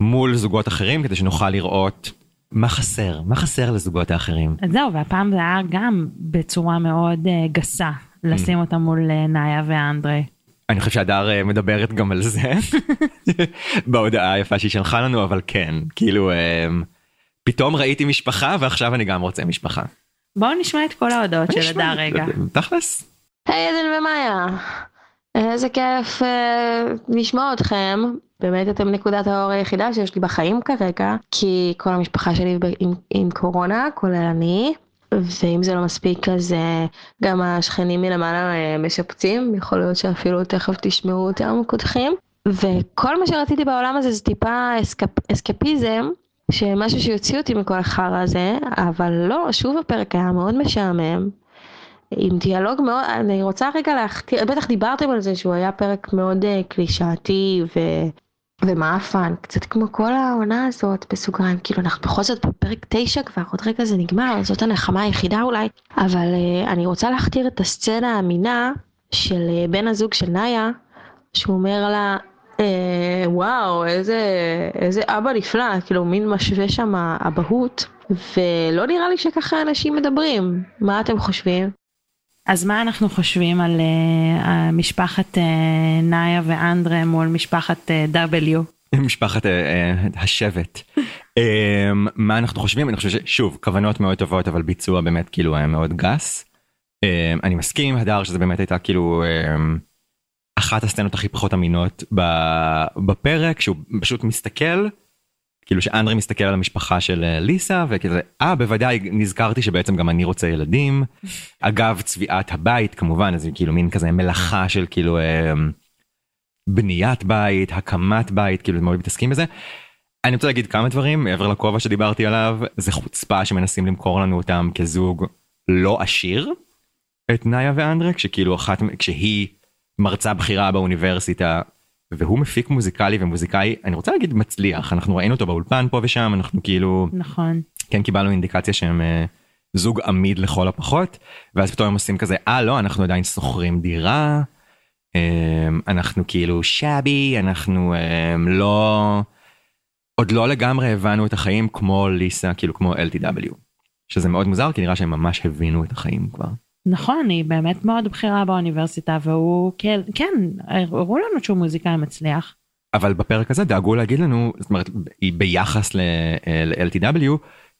מול זוגות אחרים כדי שנוכל לראות מה חסר מה חסר לזוגות האחרים. אז זהו, והפעם זה היה גם בצורה מאוד אה, גסה לשים אותם מול אה, נאיה ואנדרי. אני חושב שהדר אה, מדברת גם על זה בהודעה היפה שהיא שלחה לנו אבל כן כאילו אה, פתאום ראיתי משפחה ועכשיו אני גם רוצה משפחה. בואו נשמע את כל ההודעות של הדר רגע. היי עדן ומאיה, איזה כיף לשמוע אתכם. באמת אתם נקודת האור היחידה שיש לי בחיים כרגע, כי כל המשפחה שלי עם, עם קורונה, כולל אני, ואם זה לא מספיק אז uh, גם השכנים מלמעלה uh, משפצים, יכול להיות שאפילו תכף תשמעו אותם קודחים. וכל מה שרציתי בעולם הזה זה טיפה אסקפ, אסקפיזם, שמשהו שיוציא אותי מכל החרא הזה, אבל לא, שוב הפרק היה מאוד משעמם. עם דיאלוג מאוד, אני רוצה רגע להכתיר, בטח דיברתם על זה שהוא היה פרק מאוד uh, קלישאתי ו... ומאפן, קצת כמו כל העונה הזאת בסוגריים, כאילו אנחנו בכל זאת בפרק 9 כבר, עוד רגע זה נגמר, זאת הנחמה היחידה אולי, אבל uh, אני רוצה להכתיר את הסצנה האמינה של uh, בן הזוג של נאיה, שהוא אומר לה, אה, וואו, איזה, איזה אבא נפלא, כאילו מין משווה שם אבהות, ולא נראה לי שככה אנשים מדברים. מה אתם חושבים? אז מה אנחנו חושבים על uh, משפחת uh, נאיה ואנדרה מול משפחת uh, W? משפחת uh, uh, השבט. um, מה אנחנו חושבים? אני חושב ששוב, כוונות מאוד טובות, אבל ביצוע באמת כאילו היה מאוד גס. Um, אני מסכים עם הדר שזה באמת הייתה כאילו um, אחת הסצנות הכי פחות אמינות בפרק, שהוא פשוט מסתכל. כאילו שאנדרי מסתכל על המשפחה של אה, ליסה וכזה אה בוודאי נזכרתי שבעצם גם אני רוצה ילדים אגב צביעת הבית כמובן אז כאילו מין כזה מלאכה של כאילו אה, בניית בית הקמת בית כאילו מאוד מתעסקים בזה. אני רוצה להגיד כמה דברים מעבר לכובע שדיברתי עליו זה חוצפה שמנסים למכור לנו אותם כזוג לא עשיר את נאיה ואנדרה כשכאילו אחת כשהיא מרצה בכירה באוניברסיטה והוא מפיק מוזיקלי ומוזיקאי אני רוצה להגיד מצליח אנחנו ראינו אותו באולפן פה ושם אנחנו כאילו נכון כן קיבלנו אינדיקציה שהם uh, זוג עמיד לכל הפחות ואז פתאום הם עושים כזה אה לא אנחנו עדיין שוכרים דירה um, אנחנו כאילו שבי אנחנו um, לא עוד לא לגמרי הבנו את החיים כמו ליסה כאילו כמו LTW שזה מאוד מוזר כי נראה שהם ממש הבינו את החיים כבר. נכון, היא באמת מאוד בכירה באוניברסיטה והוא כן, כן, הראו לנו שהוא מוזיקאי מצליח. אבל בפרק הזה דאגו להגיד לנו, זאת אומרת, ביחס ל-LTW,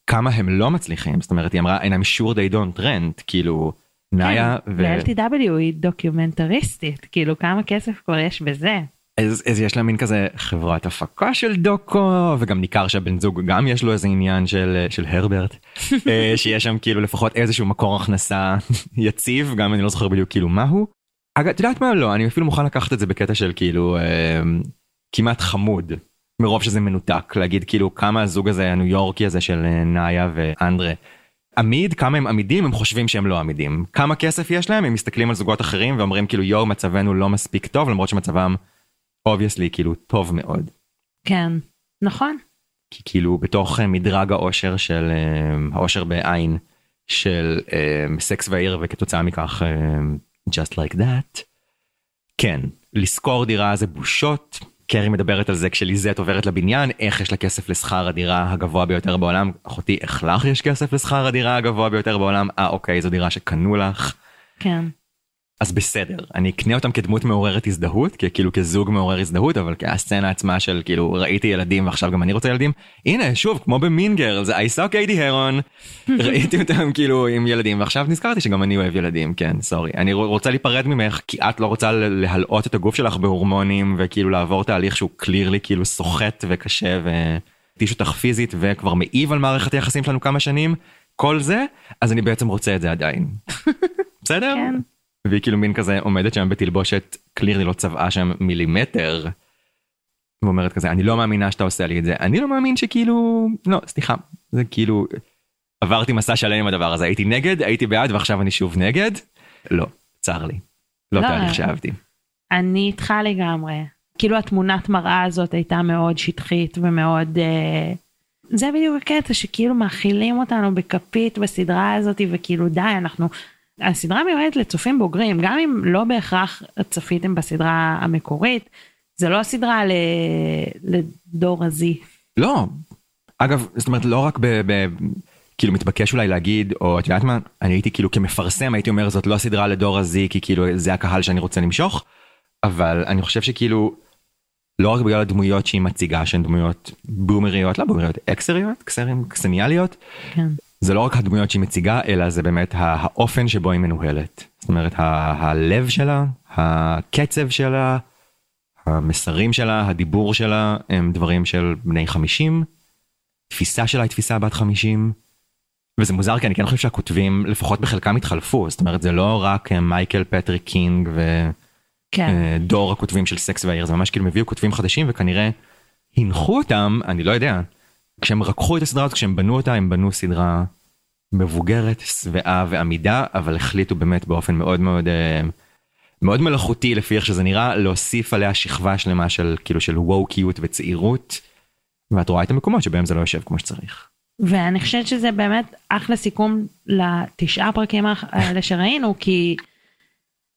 כמה הם לא מצליחים, זאת אומרת, היא אמרה, and I'm sure they don't rent, כאילו, נאיה כן, ו... ו-LTW היא דוקיומנטריסטית, כאילו, כמה כסף כבר יש בזה. אז, אז יש לה מין כזה חברת הפקה של דוקו וגם ניכר שהבן זוג גם יש לו איזה עניין של של הרברט אה, שיש שם כאילו לפחות איזשהו מקור הכנסה יציב גם אני לא זוכר בדיוק כאילו מהו. אגב את יודעת מה לא אני אפילו מוכן לקחת את זה בקטע של כאילו אה, כמעט חמוד מרוב שזה מנותק להגיד כאילו כמה הזוג הזה הניו יורקי הזה של אה, נאיה ואנדרה. עמיד כמה הם עמידים הם חושבים שהם לא עמידים כמה כסף יש להם הם מסתכלים על זוגות אחרים ואומרים כאילו יואו מצבנו לא מספיק טוב למרות שמצבם obviously כאילו טוב מאוד. כן, נכון. כי כאילו בתוך אה, מדרג האושר של אה, האושר בעין של אה, סקס והעיר וכתוצאה מכך just like that. כן, לשכור דירה זה בושות. קרי מדברת על זה כשליזט עוברת לבניין, איך יש לה כסף לשכר הדירה הגבוה ביותר בעולם. אחותי, איך לך יש כסף לשכר הדירה הגבוה ביותר בעולם? אה, אוקיי, זו דירה שקנו לך. כן. אז בסדר אני אקנה אותם כדמות מעוררת הזדהות כאילו כזוג מעורר הזדהות אבל הסצנה עצמה של כאילו ראיתי ילדים ועכשיו גם אני רוצה ילדים. הנה שוב כמו במין גרלס I saw קיידי הרון ראיתי אותם כאילו עם ילדים ועכשיו נזכרתי שגם אני אוהב ילדים כן סורי. אני רוצה להיפרד ממך כי את לא רוצה להלאות את הגוף שלך בהורמונים וכאילו לעבור תהליך שהוא קלירלי כאילו סוחט וקשה ותיש אותך פיזית וכבר מעיב על מערכת היחסים שלנו כמה שנים. כל זה אז אני בעצם רוצה את זה עדיין. בסדר. כן. והיא כאילו מין כזה עומדת שם בתלבושת קלירלי לא צבעה שם מילימטר. ואומרת כזה אני לא מאמינה שאתה עושה לי את זה אני לא מאמין שכאילו לא סליחה זה כאילו עברתי מסע שלם עם הדבר הזה הייתי נגד הייתי בעד ועכשיו אני שוב נגד לא צר לי לא, לא תהליך שאהבתי. אני איתך לגמרי כאילו התמונת מראה הזאת הייתה מאוד שטחית ומאוד אה, זה בדיוק הקטע שכאילו מאכילים אותנו בכפית בסדרה הזאת וכאילו די אנחנו הסדרה מיועדת לצופים בוגרים, גם אם לא בהכרח צפיתם בסדרה המקורית, זה לא הסדרה ל... לדור הזי. לא. אגב, זאת אומרת, לא רק ב... ב... כאילו מתבקש אולי להגיד, או את יודעת מה, אני הייתי כאילו כמפרסם הייתי אומר זאת לא הסדרה לדור הזי, כי כאילו זה הקהל שאני רוצה למשוך, אבל אני חושב שכאילו, לא רק בגלל הדמויות שהיא מציגה שהן דמויות בומריות, לא בומריות, אקסריות, קסרים, קסניאליות, כן. זה לא רק הדמויות שהיא מציגה אלא זה באמת האופן שבו היא מנוהלת. זאת אומרת הלב שלה הקצב שלה המסרים שלה, הדיבור שלה, הם דברים של בני 50, תפיסה שלה היא תפיסה בת 50, וזה מוזר כי אני כן חושב שהכותבים לפחות בחלקם התחלפו, זאת אומרת זה לא רק אה, מייקל פטריק קינג ודארן. הכותבים של סקס והעיר, זה ממש כאילו הם הביאו כותבים חדשים וכנראה הנחו אותם, אני לא יודע, כשהם רקחו את הסדרה הזאת, כשהם בנו אותה, הם בנו סדרה מבוגרת, שבעה ועמידה, אבל החליטו באמת באופן מאוד מאוד אה, מאוד מלאכותי לפי איך שזה נראה, להוסיף עליה שכבה שלמה של כאילו של ווקיות וצעירות, ואת רואה את המקומות שבהם זה לא יושב כמו שצריך. ואני חושבת שזה באמת אחלה סיכום לתשעה פרקים האלה שראינו, כי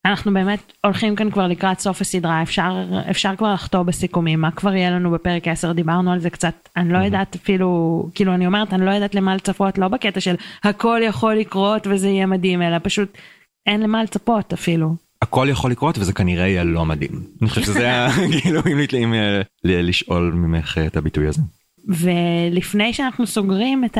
אנחנו באמת הולכים כאן כבר לקראת סוף הסדרה, אפשר, אפשר כבר לחתור בסיכומים, מה כבר יהיה לנו בפרק 10, דיברנו על זה קצת, אני לא יודעת אפילו, כאילו אני אומרת, אני לא יודעת למה לצפות, לא בקטע של הכל יכול לקרות וזה יהיה מדהים, אלא פשוט אין למה לצפות אפילו. הכל יכול לקרות וזה כנראה יהיה לא מדהים. אני חושב שזה היה כאילו אם אה, לשאול ממך את הביטוי הזה. ולפני שאנחנו סוגרים את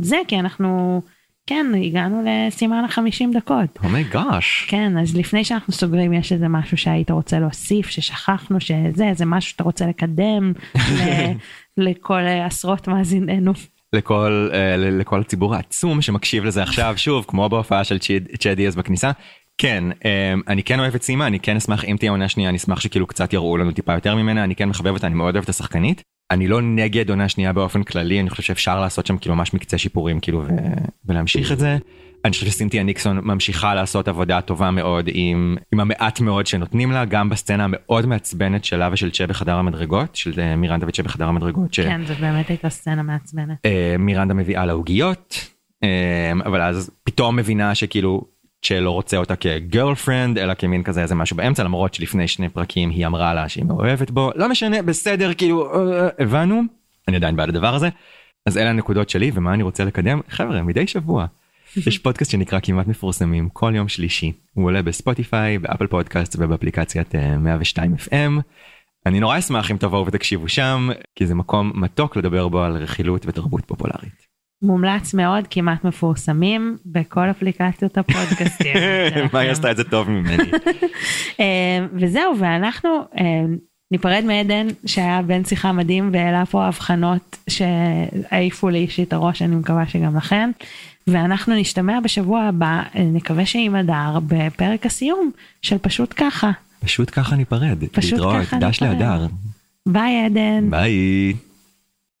זה, כי אנחנו, כן, הגענו לסימן החמישים דקות. אומייגאש. Oh כן, אז לפני שאנחנו סוגרים, יש איזה משהו שהיית רוצה להוסיף, ששכחנו, שזה, איזה משהו שאתה רוצה לקדם לכל עשרות מאזיננו. לכל, uh, לכל הציבור העצום שמקשיב לזה עכשיו, שוב, כמו בהופעה של צ'די אז בכניסה. כן, um, אני כן אוהב את סימה, אני כן אשמח אם תהיה עונה שנייה, אני אשמח שכאילו קצת יראו לנו טיפה יותר ממנה, אני כן מחבב אותה, אני מאוד אוהב את השחקנית. אני לא נגד עונה שנייה באופן כללי, אני חושב שאפשר לעשות שם כאילו ממש מקצה שיפורים כאילו ו... ולהמשיך את זה. אני חושב שסינתיה ניקסון ממשיכה לעשות עבודה טובה מאוד עם, עם המעט מאוד שנותנים לה, גם בסצנה המאוד מעצבנת שלה ושל צ'ה בחדר המדרגות, של uh, מירנדה וצ'ה בחדר המדרגות. ש... כן, זאת באמת הייתה סצנה מעצבנת. Uh, מירנדה מביאה לה עוגיות, uh, אבל אז פתאום מבינה שכאילו שלא רוצה אותה כגרלפרנד אלא כמין כזה איזה משהו באמצע למרות שלפני שני פרקים היא אמרה לה שהיא מאוהבת בו לא משנה בסדר כאילו אה, הבנו אני עדיין בעד הדבר הזה אז אלה הנקודות שלי ומה אני רוצה לקדם חבר'ה מדי שבוע. יש פודקאסט שנקרא כמעט מפורסמים כל יום שלישי הוא עולה בספוטיפיי באפל פודקאסט ובאפליקציית 102 אה, FM. אני נורא אשמח אם תבואו ותקשיבו שם כי זה מקום מתוק לדבר בו על רכילות ותרבות פופולרית. מומלץ מאוד כמעט מפורסמים בכל אפליקציות הפודקאסטים. מה היא עשתה את זה טוב ממני. אה, וזהו ואנחנו אה, ניפרד מעדן שהיה בן שיחה מדהים והעלה פה הבחנות שהעיפו לי אישית הראש אני מקווה שגם לכם. ואנחנו נשתמע בשבוע הבא נקווה שעם הדר בפרק הסיום של פשוט ככה. פשוט ככה ניפרד. פשוט ככה ניפרד. דש להדר. ביי עדן. ביי.